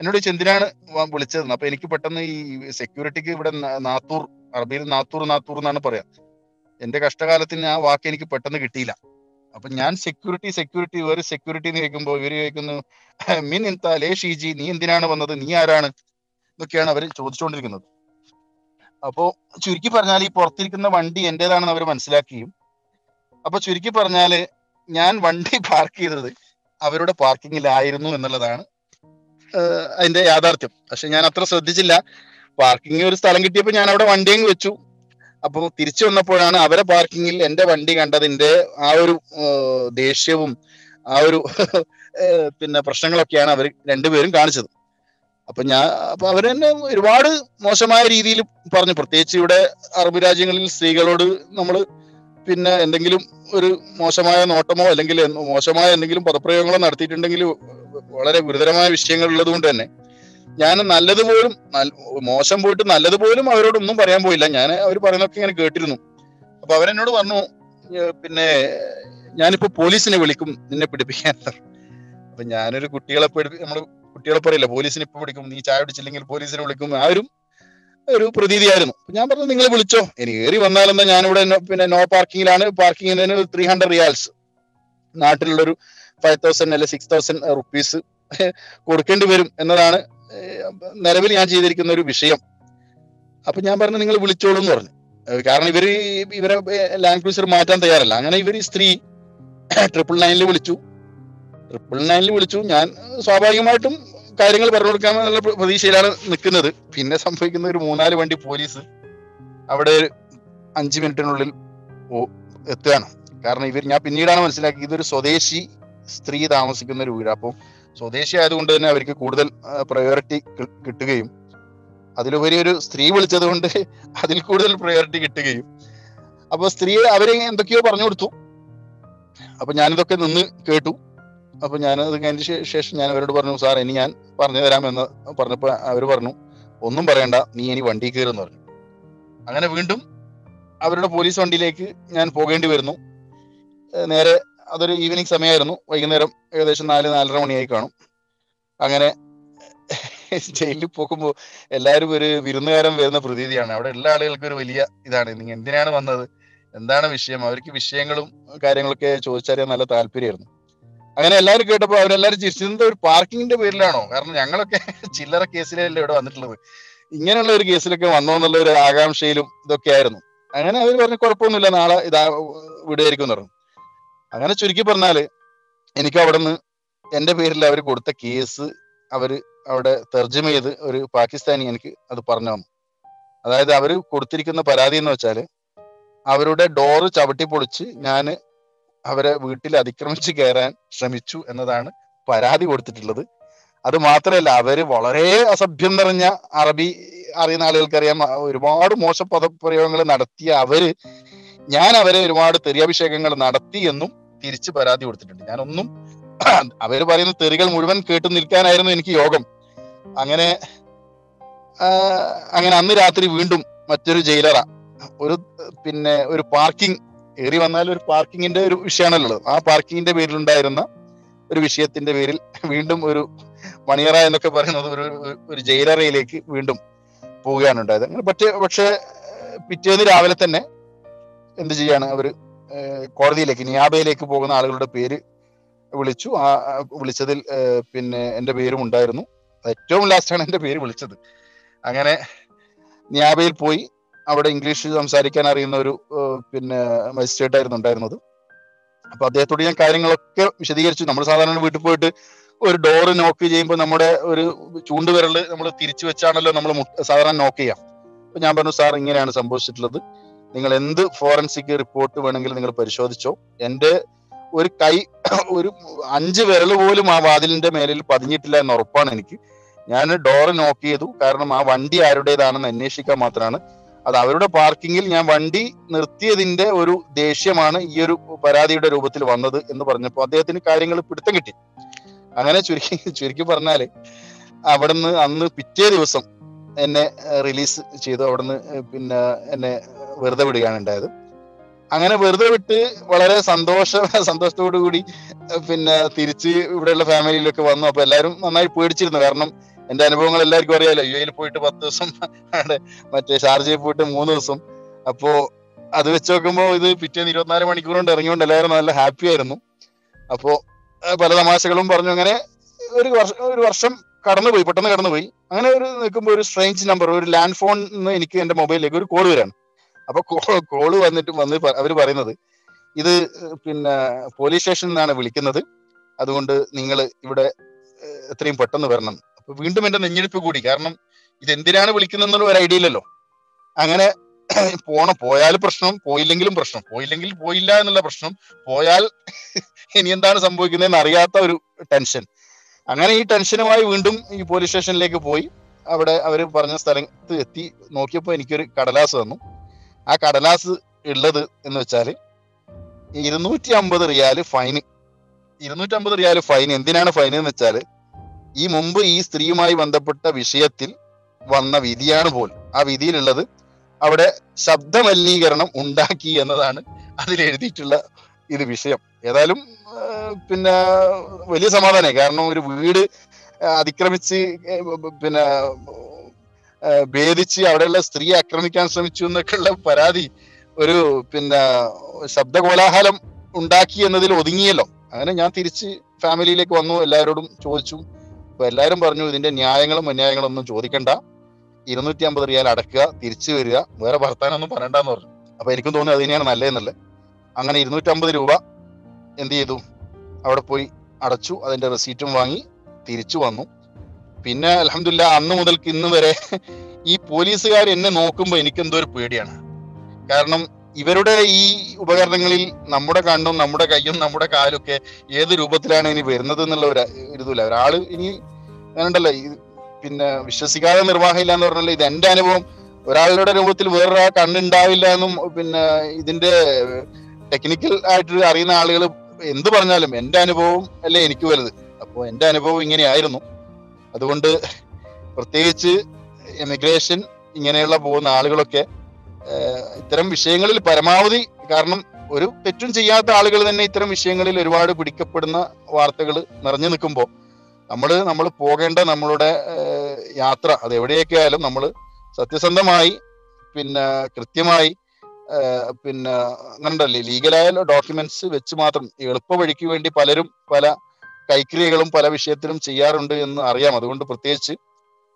എന്നോട് ചെന്തിനാണ് വിളിച്ചത് അപ്പൊ എനിക്ക് പെട്ടെന്ന് ഈ സെക്യൂരിറ്റിക്ക് ഇവിടെ നാത്തൂർ അറബിയിൽ നാത്തൂർ നാത്തൂർ എന്നാണ് പറയാ. എന്റെ കഷ്ടകാലത്തിന് ആ വാക്ക് എനിക്ക് പെട്ടെന്ന് കിട്ടിയില്ല. അപ്പൊ ഞാൻ സെക്യൂരിറ്റി സെക്യൂരിറ്റി ഇവർ സെക്യൂരിറ്റി എന്ന് ചോദിക്കുമ്പോൾ ഇവർ ചോദിക്കുന്നു മിൻ എന്താ ലേ ഷീജി നീ എന്തിനാണ് വന്നത്? നീ ആരാണ്? എന്നൊക്കെയാണ് അവർ ചോദിച്ചുകൊണ്ടിരിക്കുന്നത്. അപ്പോ ചുരുക്കി പറഞ്ഞാൽ ഈ പുറത്തിരിക്കുന്ന വണ്ടി എന്റേതാണെന്ന് അവർ മനസ്സിലാക്കിയും അപ്പൊ ചുരുക്കി പറഞ്ഞാൽ ഞാൻ വണ്ടി [LAUGHS] പാർക്ക് ചെയ്തത് അവരുടെ പാർക്കിങ്ങിലായിരുന്നു എന്നുള്ളതാണ് അതിന്റെ യാഥാർത്ഥ്യം. പക്ഷെ ഞാൻ അത്ര ശ്രദ്ധിച്ചില്ല. പാർക്കിംഗ് ഒരു സ്ഥലം കിട്ടിയപ്പോൾ ഞാൻ അവിടെ വണ്ടിയും വെച്ചു. അപ്പോൾ തിരിച്ചു വന്നപ്പോഴാണ് അവരെ പാർക്കിങ്ങിൽ എന്റെ വണ്ടി കണ്ടതിന്റെ ആ ഒരു ദേഷ്യവും ആ ഒരു [LAUGHS] പിന്നെ പ്രശ്നങ്ങളൊക്കെയാണ് അവർ രണ്ടുപേരും കാണിച്ചത്. അപ്പൊ ഞാൻ അപ്പൊ അവർ തന്നെ ഒരുപാട് മോശമായ രീതിയിൽ പറഞ്ഞു. പ്രത്യേകിച്ച് ഇവിടെ അറബ് രാജ്യങ്ങളിൽ സ്ത്രീകളോട് നമ്മൾ പിന്നെ എന്തെങ്കിലും ഒരു മോശമായ നോട്ടമോ അല്ലെങ്കിൽ മോശമായ എന്തെങ്കിലും പദപ്രയോഗങ്ങളോ നടത്തിയിട്ടുണ്ടെങ്കിൽ വളരെ ഗുരുതരമായ വിഷയങ്ങൾ ഉള്ളതുകൊണ്ട് തന്നെ ഞാൻ നല്ലതുപോലും മോശം പോയിട്ട് നല്ലതുപോലും അവരോടൊന്നും പറയാൻ പോയില്ല. ഞാൻ അവർ പറയുന്നതൊക്കെ ഇങ്ങനെ കേട്ടിരുന്നു. അപ്പൊ അവരെന്നോട് പറഞ്ഞു "ഏ, പിന്നെ ഞാനിപ്പോ പോലീസിനെ വിളിക്കും നിന്നെ പിടിപ്പിക്കാൻ. അപ്പൊ ഞാനൊരു കുട്ടികളെ പിടി നമ്മൾ കുട്ടികളെ പറയില്ല പോലീസിനെ ഇപ്പൊ പിടിക്കും നീ ചായ പിടിച്ചില്ലെങ്കിൽ പോലീസിനെ വിളിക്കും. ആ ഒരു പ്രതീതിയായിരുന്നു. ഞാൻ പറഞ്ഞു നിങ്ങൾ വിളിച്ചോ. ഇനി ഏറി വന്നാലെന്നാ ഞാനിവിടെ പിന്നെ നോ പാർക്കിങ്ങിലാണ് പാർക്കിങ്ങിന് ത്രീ ഹൺഡ്രഡ് റിയാൽസ് നാട്ടിലുള്ളൊരു ഫൈവ് തൗസൻഡ് അല്ലെ സിക്സ് തൗസൻഡ് റുപ്പീസ് കൊടുക്കേണ്ടി വരും എന്നതാണ് നിലവിൽ ഞാൻ ചെയ്തിരിക്കുന്ന ഒരു വിഷയം. അപ്പൊ ഞാൻ പറഞ്ഞു നിങ്ങൾ വിളിച്ചോളൂ എന്ന് പറഞ്ഞു. കാരണം ഇവർ ഇവരെ ക്രൂസർ മാറ്റാൻ തയ്യാറല്ല. അങ്ങനെ ഇവർ സ്ത്രീ ട്രിപ്പിൾ നയനിൽ വിളിച്ചു. ട്രിപ്പിൾ നയനിൽ വിളിച്ചു. ഞാൻ സ്വാഭാവികമായിട്ടും കാര്യങ്ങൾ പറഞ്ഞു കൊടുക്കാമെന്നുള്ള പ്ര- പ്രതീക്ഷയിലാണ് നിൽക്കുന്നത്. പിന്നെ സംഭവിക്കുന്ന ഒരു മൂന്നാൽ വണ്ടി പോലീസ് അവിടെ അഞ്ച് മിനിറ്റിനുള്ളിൽ എത്തുകയാണ്. കാരണം ഇവർ ഞാൻ പിന്നീടാണ് മനസ്സിലാക്കി ഇതൊരു സ്വദേശി സ്ത്രീ താമസിക്കുന്ന ഒരു വീട്. അപ്പോൾ സ്വദേശി ആയതുകൊണ്ട് തന്നെ അവർക്ക് കൂടുതൽ പ്രയോറിറ്റി കിട്ടുകയും അതിലുപരി ഒരു സ്ത്രീ വിളിച്ചത് കൊണ്ട് അതിൽ കൂടുതൽ പ്രയോറിറ്റി കിട്ടുകയും. അപ്പൊ സ്ത്രീ അവരെ എന്തൊക്കെയോ പറഞ്ഞു കൊടുത്തു. അപ്പൊ ഞാനിതൊക്കെ നിന്ന് കേട്ടു. അപ്പൊ ഞാൻ അത് കഴിഞ്ഞ ശേഷം ഞാൻ അവരോട് പറഞ്ഞു സാർ ഇനി ഞാൻ പറഞ്ഞു തരാമെന്ന് പറഞ്ഞപ്പോ അവർ പറഞ്ഞു ഒന്നും പറയണ്ട നീ ഇനി വണ്ടി കയറുന്നു പറഞ്ഞു. അങ്ങനെ വീണ്ടും അവരുടെ പോലീസ് വണ്ടിയിലേക്ക് ഞാൻ പോകേണ്ടി വരുന്നു. നേരെ അതൊരു ഈവനിങ് സമയമായിരുന്നു. വൈകുന്നേരം ഏകദേശം നാല് നാലര മണിയായി കാണും. അങ്ങനെ ജയിലിൽ പോകുമ്പോൾ എല്ലാവരും ഒരു വിരുന്നുകാരൻ വരുന്ന പ്രതീതിയാണ്. അവിടെ എല്ലാ ആളുകൾക്കും ഒരു വലിയ ഇതാണ്. നിങ്ങൾ എന്തിനാണ് വന്നത്? എന്താണ് വിഷയം? അവർക്ക് വിഷയങ്ങളും കാര്യങ്ങളൊക്കെ ചോദിച്ചറിയാൻ നല്ല താല്പര്യമായിരുന്നു. അങ്ങനെ എല്ലാവരും കേട്ടപ്പോൾ അവരെല്ലാരും ചിരിച്ചത് ഒരു പാർക്കിങ്ങിന്റെ പേരിലാണോ? കാരണം ഞങ്ങളൊക്കെ [LAUGHS] ചില്ലറ കേസിലല്ലേ ഇവിടെ വന്നിട്ടുള്ളത്. ഇങ്ങനെയുള്ള ഒരു കേസിലൊക്കെ വന്നോ എന്നുള്ള ഒരു ആകാംക്ഷയിലും ഇതൊക്കെ ആയിരുന്നു. അങ്ങനെ അവർ പറഞ്ഞു കുഴപ്പമൊന്നുമില്ല നാളെ ഇതാ വിടുമായിരിക്കും പറഞ്ഞു. അങ്ങനെ ചുരുക്കി പറഞ്ഞാൽ എനിക്ക് അവിടെ നിന്ന് എന്റെ പേരിൽ അവർ കൊടുത്ത കേസ് അവർ അവിടെ തർജമ ചെയ്ത് ഒരു പാകിസ്ഥാനി എനിക്ക് അത് പറഞ്ഞു തന്നു. അതായത് അവർ കൊടുത്തിരിക്കുന്ന പരാതി എന്ന് വെച്ചാൽ അവരുടെ ഡോറ് ചവിട്ടി പൊളിച്ച് ഞാൻ അവരെ വീട്ടിൽ അതിക്രമിച്ചു കയറാൻ ശ്രമിച്ചു എന്നതാണ് പരാതി കൊടുത്തിട്ടുള്ളത്. അത് മാത്രമല്ല അവർ വളരെ അസഭ്യം നിറഞ്ഞ അറബി അറിയുന്ന ആളുകൾക്കറിയാം ഒരുപാട് മോശ പദപ്രയോഗങ്ങൾ നടത്തിയ അവർ ഞാൻ അവരെ ഒരുപാട് തെറിയാഭിഷേകങ്ങൾ നടത്തി എന്നും തിരിച്ച് പരാതി കൊടുത്തിട്ടുണ്ട്. ഞാനൊന്നും [CLEARS THROAT] അവർ പറയുന്ന തെറികൾ മുഴുവൻ കേട്ടു നിൽക്കാനായിരുന്നു എനിക്ക് യോഗം. അങ്ങനെ അങ്ങനെ അന്ന് രാത്രി വീണ്ടും മറ്റൊരു ജയിലറ. ഒരു പിന്നെ ഒരു പാർക്കിംഗ് ഏറി വന്നാൽ ഒരു പാർക്കിങ്ങിന്റെ ഒരു വിഷയമാണല്ലോ ആ പാർക്കിങ്ങിന്റെ പേരിലുണ്ടായിരുന്ന ഒരു വിഷയത്തിന്റെ പേരിൽ വീണ്ടും ഒരു മണിയറ എന്നൊക്കെ പറയുന്നത് ഒരു ഒരു ജയിലറയിലേക്ക് വീണ്ടും പോവുകയാണ് ഉണ്ടായത് അങ്ങനെ പക്ഷേ പക്ഷേ പിറ്റേന്ന് രാവിലെ തന്നെ എന്ത് ചെയ്യാണ് അവർ കോടതിയിലേക്ക് നിയാബയിലേക്ക് പോകുന്ന ആളുകളുടെ പേര് വിളിച്ചു. ആ വിളിച്ചതിൽ പിന്നെ എന്റെ പേരും ഉണ്ടായിരുന്നു. ഏറ്റവും ലാസ്റ്റാണ് എന്റെ പേര് വിളിച്ചത്. അങ്ങനെ നിയാബയിൽ പോയി. അവിടെ ഇംഗ്ലീഷ് സംസാരിക്കാൻ അറിയുന്ന ഒരു പിന്നെ മജിസ്ട്രേറ്റ് ആയിരുന്നു ഉണ്ടായിരുന്നത്. അപ്പൊ അദ്ദേഹത്തോട് ഞാൻ കാര്യങ്ങളൊക്കെ വിശദീകരിച്ചു. നമ്മൾ സാധാരണ വീട്ടിൽ പോയിട്ട് ഒരു ഡോറ് നോക്ക് ചെയ്യുമ്പോൾ നമ്മുടെ ഒരു ചൂണ്ടുവിരൽ നമ്മൾ തിരിച്ചു വെച്ചാണല്ലോ നമ്മൾ സാധാരണ നോക്ക് ചെയ്യാം. അപ്പൊ ഞാൻ പറഞ്ഞു സാർ ഇങ്ങനെയാണ് സംഭവിച്ചിട്ടുള്ളത്. നിങ്ങൾ എന്ത് ഫോറൻസിക് റിപ്പോർട്ട് വേണമെങ്കിലും നിങ്ങൾ പരിശോധിച്ചോ. എന്റെ ഒരു കൈ ഒരു അഞ്ച് വിരൽ പോലും ആ വാതിലിന്റെ മേലിൽ പതിഞ്ഞിട്ടില്ല എന്ന് ഉറപ്പാണ് എനിക്ക്. ഞാൻ ഡോറ് നോക്ക് ചെയ്തു. കാരണം ആ വണ്ടി ആരുടേതാണെന്ന് അന്വേഷിക്കാൻ മാത്രമാണ് അത് അവരുടെ പാർക്കിങ്ങിൽ ഞാൻ വണ്ടി നിർത്തിയതിന്റെ ഒരു ദേഷ്യമാണ് ഈ ഒരു പരാതിയുടെ രൂപത്തിൽ വന്നത് എന്ന് പറഞ്ഞപ്പോൾ അദ്ദേഹത്തിന് കാര്യങ്ങൾ പിടുത്തം കിട്ടി. അങ്ങനെ ചുരുക്കി ചുരുക്കി പറഞ്ഞാൽ അവിടുന്ന് അന്ന് പിറ്റേ ദിവസം എന്നെ റിലീസ് ചെയ്തു. അവിടുന്ന് പിന്നെ എന്നെ വെറുതെ വിടുകയാണ് ഉണ്ടായത്. അങ്ങനെ വെറുതെ വിട്ട് വളരെ സന്തോഷ സന്തോഷത്തോടു കൂടി പിന്നെ തിരിച്ച് ഇവിടെയുള്ള ഫാമിലിയിലൊക്കെ വന്നു. അപ്പൊ എല്ലാവരും നന്നായി പേടിച്ചിരുന്നു. കാരണം എന്റെ അനുഭവങ്ങൾ എല്ലാവർക്കും അറിയാലോ. യു എയിൽ പോയിട്ട് പത്ത് ദിവസം മറ്റേ ഷാർജയിൽ പോയിട്ട് മൂന്ന് ദിവസം. അപ്പോ അത് വെച്ച് നോക്കുമ്പോൾ ഇത് പിറ്റേന്ന് ഇരുപത്തിനാല് മണിക്കൂർ കൊണ്ട് ഇറങ്ങിയോണ്ട് എല്ലാവരും നല്ല ഹാപ്പി ആയിരുന്നു. അപ്പോ പല തമാശകളും പറഞ്ഞു. അങ്ങനെ ഒരു വർഷം ഒരു വർഷം കടന്നുപോയി പെട്ടെന്ന് കടന്നുപോയി. അങ്ങനെ ഒരു നിൽക്കുമ്പോൾ ഒരു സ്ട്രേഞ്ച് നമ്പർ ഒരു ലാൻഡ് ഫോൺ എനിക്ക് എന്റെ മൊബൈലിലേക്ക് ഒരു കോൾ വരാണ്. അപ്പൊ കോൾ വന്നിട്ട് വന്ന് അവർ പറയുന്നത് ഇത് പിന്നെ പോലീസ് സ്റ്റേഷനിൽ നിന്നാണ് വിളിക്കുന്നത്. അതുകൊണ്ട് നിങ്ങൾ ഇവിടെ എത്രയും പെട്ടെന്ന് വരണം. വീണ്ടും എന്റെ നെഞ്ഞെടുപ്പ് കൂടി. കാരണം ഇത് എന്തിനാണ് വിളിക്കുന്നതെന്നുള്ള ഒരു ഐഡിയ ഇല്ലല്ലോ. അങ്ങനെ പോണം. പോയാൽ പ്രശ്നം പോയില്ലെങ്കിലും പ്രശ്നം. പോയില്ലെങ്കിൽ പോയില്ല എന്നുള്ള പ്രശ്നം. പോയാൽ ഇനി എന്താണ് സംഭവിക്കുന്നതെന്ന് അറിയാത്ത ഒരു ടെൻഷൻ. അങ്ങനെ ഈ ടെൻഷനുമായി വീണ്ടും ഈ പോലീസ് സ്റ്റേഷനിലേക്ക് പോയി. അവിടെ അവർ പറഞ്ഞ സ്ഥലത്ത് എത്തി. നോക്കിയപ്പോൾ എനിക്കൊരു കടലാസ് തന്നു. ആ കടലാസ് ഉള്ളത് എന്ന് വെച്ചാൽ ഇരുന്നൂറ്റി അമ്പത് റിയാൽ ഫൈന്. ഇരുന്നൂറ്റി അമ്പത് റിയാൽ ഫൈൻ എന്തിനാണ് ഫൈൻ എന്ന് വെച്ചാൽ ഈ മുമ്പ് ഈ സ്ത്രീയുമായി ബന്ധപ്പെട്ട വിഷയത്തിൽ വന്ന വിധിയാണ് പോൽ ആ വിധിയിലുള്ളത് അവിടെ ശബ്ദമലിനീകരണം ഉണ്ടാക്കി എന്നതാണ് അതിൽ എഴുതിയിട്ടുള്ള ഇത് വിഷയം. ഏതായാലും പിന്നെ വലിയ സമാധാനമായി. കാരണം ഒരു വീട് അതിക്രമിച്ച് പിന്നെ ഭേദിച്ച് അവിടെയുള്ള സ്ത്രീയെ ആക്രമിക്കാൻ ശ്രമിച്ചു എന്നൊക്കെയുള്ള പരാതി ഒരു പിന്നെ ശബ്ദകോലാഹലം ഉണ്ടാക്കി എന്നതിൽ ഒതുങ്ങിയല്ലോ. അങ്ങനെ ഞാൻ തിരിച്ച് ഫാമിലിയിലേക്ക് വന്നു എല്ലാവരോടും ചോദിച്ചു. അപ്പൊ എല്ലാവരും പറഞ്ഞു ഇതിന്റെ ന്യായങ്ങളും അന്യായങ്ങളും ഒന്നും ചോദിക്കണ്ട. ഇരുന്നൂറ്റി അമ്പത് റിയാൽ അടക്കുക തിരിച്ചു വരിക വേറെ ഭർത്താനൊന്നും പറയണ്ടെന്ന് പറഞ്ഞു. അപ്പൊ എനിക്കും തോന്നി അത് തന്നെയാണ് നല്ലതെന്നല്ലേ. അങ്ങനെ ഇരുന്നൂറ്റമ്പത് രൂപ എന്ത് ചെയ്തു? അവിടെ പോയി അടച്ചു അതിന്റെ റെസീറ്റും വാങ്ങി തിരിച്ചു വന്നു. പിന്നെ അലഹമില്ല അന്ന് മുതൽക്ക് ഇന്ന് വരെ ഈ പോലീസുകാർ എന്നെ നോക്കുമ്പോൾ എനിക്കെന്തോ ഒരു പേടിയാണ്. കാരണം ഇവരുടെ ഈ ഉപകരണങ്ങളിൽ നമ്മുടെ കണ്ണും നമ്മുടെ കൈയും നമ്മുടെ കാലും ഒക്കെ ഏത് രൂപത്തിലാണ് ഇനി വരുന്നത് എന്നുള്ള ഒരു ഇതുമില്ല. ഒരാൾ ഇനി ഉണ്ടല്ലോ പിന്നെ വിശ്വസിക്കാതെ നിർവാഹമില്ല എന്ന് പറഞ്ഞാൽ ഇത് എന്റെ അനുഭവം. ഒരാളുടെ രൂപത്തിൽ വേറൊരാൾ കണ്ണുണ്ടാവില്ല എന്നും പിന്നെ ഇതിന്റെ ടെക്നിക്കൽ ആയിട്ട് അറിയുന്ന ആളുകൾ എന്ത് പറഞ്ഞാലും എന്റെ അനുഭവം അല്ലേ എനിക്ക് വലുത്. അപ്പോൾ എന്റെ അനുഭവം ഇങ്ങനെയായിരുന്നു. അതുകൊണ്ട് പ്രത്യേകിച്ച് എമിഗ്രേഷൻ ഇങ്ങനെയുള്ള പോകുന്ന ആളുകളൊക്കെ ഇത്തരം വിഷയങ്ങളിൽ പരമാവധി കാരണം ഒരു തെറ്റും ചെയ്യാത്ത ആളുകൾ തന്നെ ഇത്തരം വിഷയങ്ങളിൽ ഒരുപാട് പിടിക്കപ്പെടുന്ന വാർത്തകൾ നിറഞ്ഞു നിൽക്കുമ്പോൾ നമ്മൾ നമ്മൾ പോകേണ്ട നമ്മളുടെ യാത്ര അത് എവിടെയൊക്കെ ആയാലും നമ്മൾ സത്യസന്ധമായി പിന്നെ കൃത്യമായി പിന്നെ അങ്ങനല്ലേ ലീഗലായ ഡോക്യുമെന്റ്സ് വെച്ച് മാത്രം എളുപ്പ വഴിക്ക് വേണ്ടി പലരും പല കൈക്രിയകളും പല വിഷയത്തിലും ചെയ്യാറുണ്ട് എന്ന് അറിയാം. അതുകൊണ്ട് പ്രത്യേകിച്ച്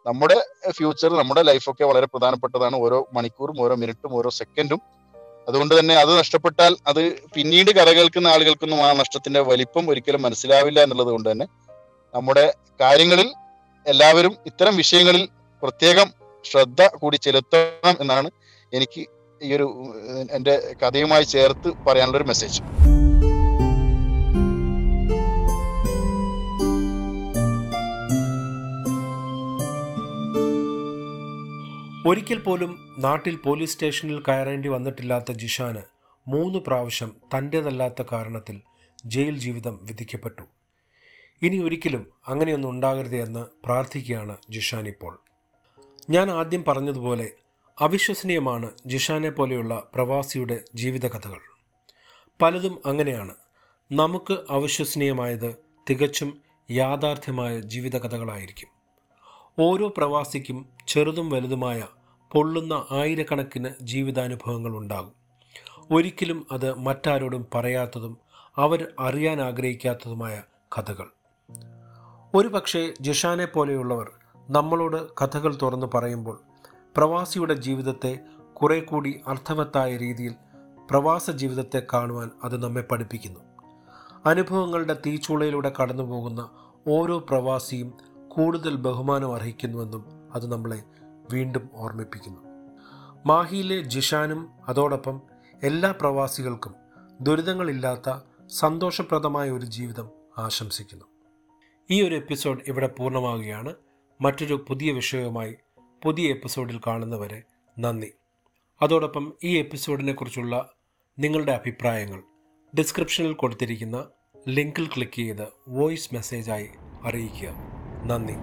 നമ്മുടെ ഫ്യൂച്ചർ നമ്മുടെ ലൈഫൊക്കെ വളരെ പ്രധാനപ്പെട്ടതാണ്. ഓരോ മണിക്കൂറും ഓരോ മിനിറ്റും ഓരോ സെക്കൻഡും അതുകൊണ്ട് തന്നെ അത് നഷ്ടപ്പെട്ടാൽ അത് പിന്നീട് കഥ കേൾക്കുന്ന ആളുകൾക്കൊന്നും ആ നഷ്ടത്തിന്റെ വലിപ്പം ഒരിക്കലും മനസ്സിലാവില്ല എന്നുള്ളത് കൊണ്ട് തന്നെ നമ്മുടെ കാര്യങ്ങളിൽ എല്ലാവരും ഇത്തരം വിഷയങ്ങളിൽ പ്രത്യേകം ശ്രദ്ധ കൂടി ചെലുത്തണം എന്നാണ് എനിക്ക് ഈ ഒരു എന്റെ കഥയുമായി ചേർത്ത് പറയാനുള്ള ഒരു മെസ്സേജ് ഒരിക്കൽ പോലും നാട്ടിൽ പോലീസ് സ്റ്റേഷനിൽ കയറേണ്ടി വന്നിട്ടില്ലാത്ത ജിഷാന് മൂന്ന് പ്രാവശ്യം തന്റെതല്ലാത്ത കാരണത്തിൽ ജയിൽ ജീവിതം വിധിക്കപ്പെട്ടു. ഇനി ഒരിക്കലും അങ്ങനെയൊന്നും ഉണ്ടാകരുത് എന്ന് പ്രാർത്ഥിക്കുകയാണ് ജിഷാൻ ഇപ്പോൾ ഞാൻ ആദ്യം പറഞ്ഞതുപോലെ അവിശ്വസനീയമാണ് ജിഷാനെ പോലെയുള്ള പ്രവാസിയുടെ ജീവിതകഥകൾ. പലതും അങ്ങനെയാണ്. നമുക്ക് അവിശ്വസനീയമായത് തികച്ചും യാഥാർത്ഥ്യമായ ജീവിതകഥകളായിരിക്കും. ഓരോ പ്രവാസിക്കും ചെറുതും വലുതുമായ പൊള്ളുന്ന ആയിരക്കണക്കിന് ജീവിതാനുഭവങ്ങൾ ഉണ്ടാകും. ഒരിക്കലും അത് മറ്റാരോടും പറയാത്തതും അവർ അറിയാൻ ആഗ്രഹിക്കാത്തതുമായ കഥകൾ. ഒരു പക്ഷേ ജിഷാനെ പോലെയുള്ളവർ നമ്മളോട് കഥകൾ തുറന്നു പറയുമ്പോൾ പ്രവാസിയുടെ ജീവിതത്തെ കുറെ കൂടി അർത്ഥവത്തായ രീതിയിൽ പ്രവാസ ജീവിതത്തെ കാണുവാൻ അത് നമ്മെ പഠിപ്പിക്കുന്നു. അനുഭവങ്ങളുടെ തീച്ചൂളയിലൂടെ കടന്നു പോകുന്ന ഓരോ പ്രവാസിയും കൂടുതൽ ബഹുമാനം അർഹിക്കുന്നുവെന്നും അത് നമ്മളെ വീണ്ടും ഓർമ്മിപ്പിക്കുന്നു. മാഹിയിലെ ജിഷാനും അതോടൊപ്പം എല്ലാ പ്രവാസികൾക്കും ദുരിതങ്ങളില്ലാത്ത സന്തോഷപ്രദമായ ഒരു ജീവിതം ആശംസിക്കുന്നു. ഈ ഒരു എപ്പിസോഡ് ഇവിടെ പൂർണമാവുകയാണ്. മറ്റൊരു പുതിയ വിഷയവുമായി പുതിയ എപ്പിസോഡിൽ കാണുന്നവരെ നന്ദി. അതോടൊപ്പം ഈ എപ്പിസോഡിനെ കുറിച്ചുള്ള നിങ്ങളുടെ അഭിപ്രായങ്ങൾ ഡിസ്ക്രിപ്ഷനിൽ കൊടുത്തിരിക്കുന്ന ലിങ്കിൽ ക്ലിക്ക് ചെയ്ത് വോയിസ് മെസ്സേജായി അറിയിക്കുക. നന്ദി.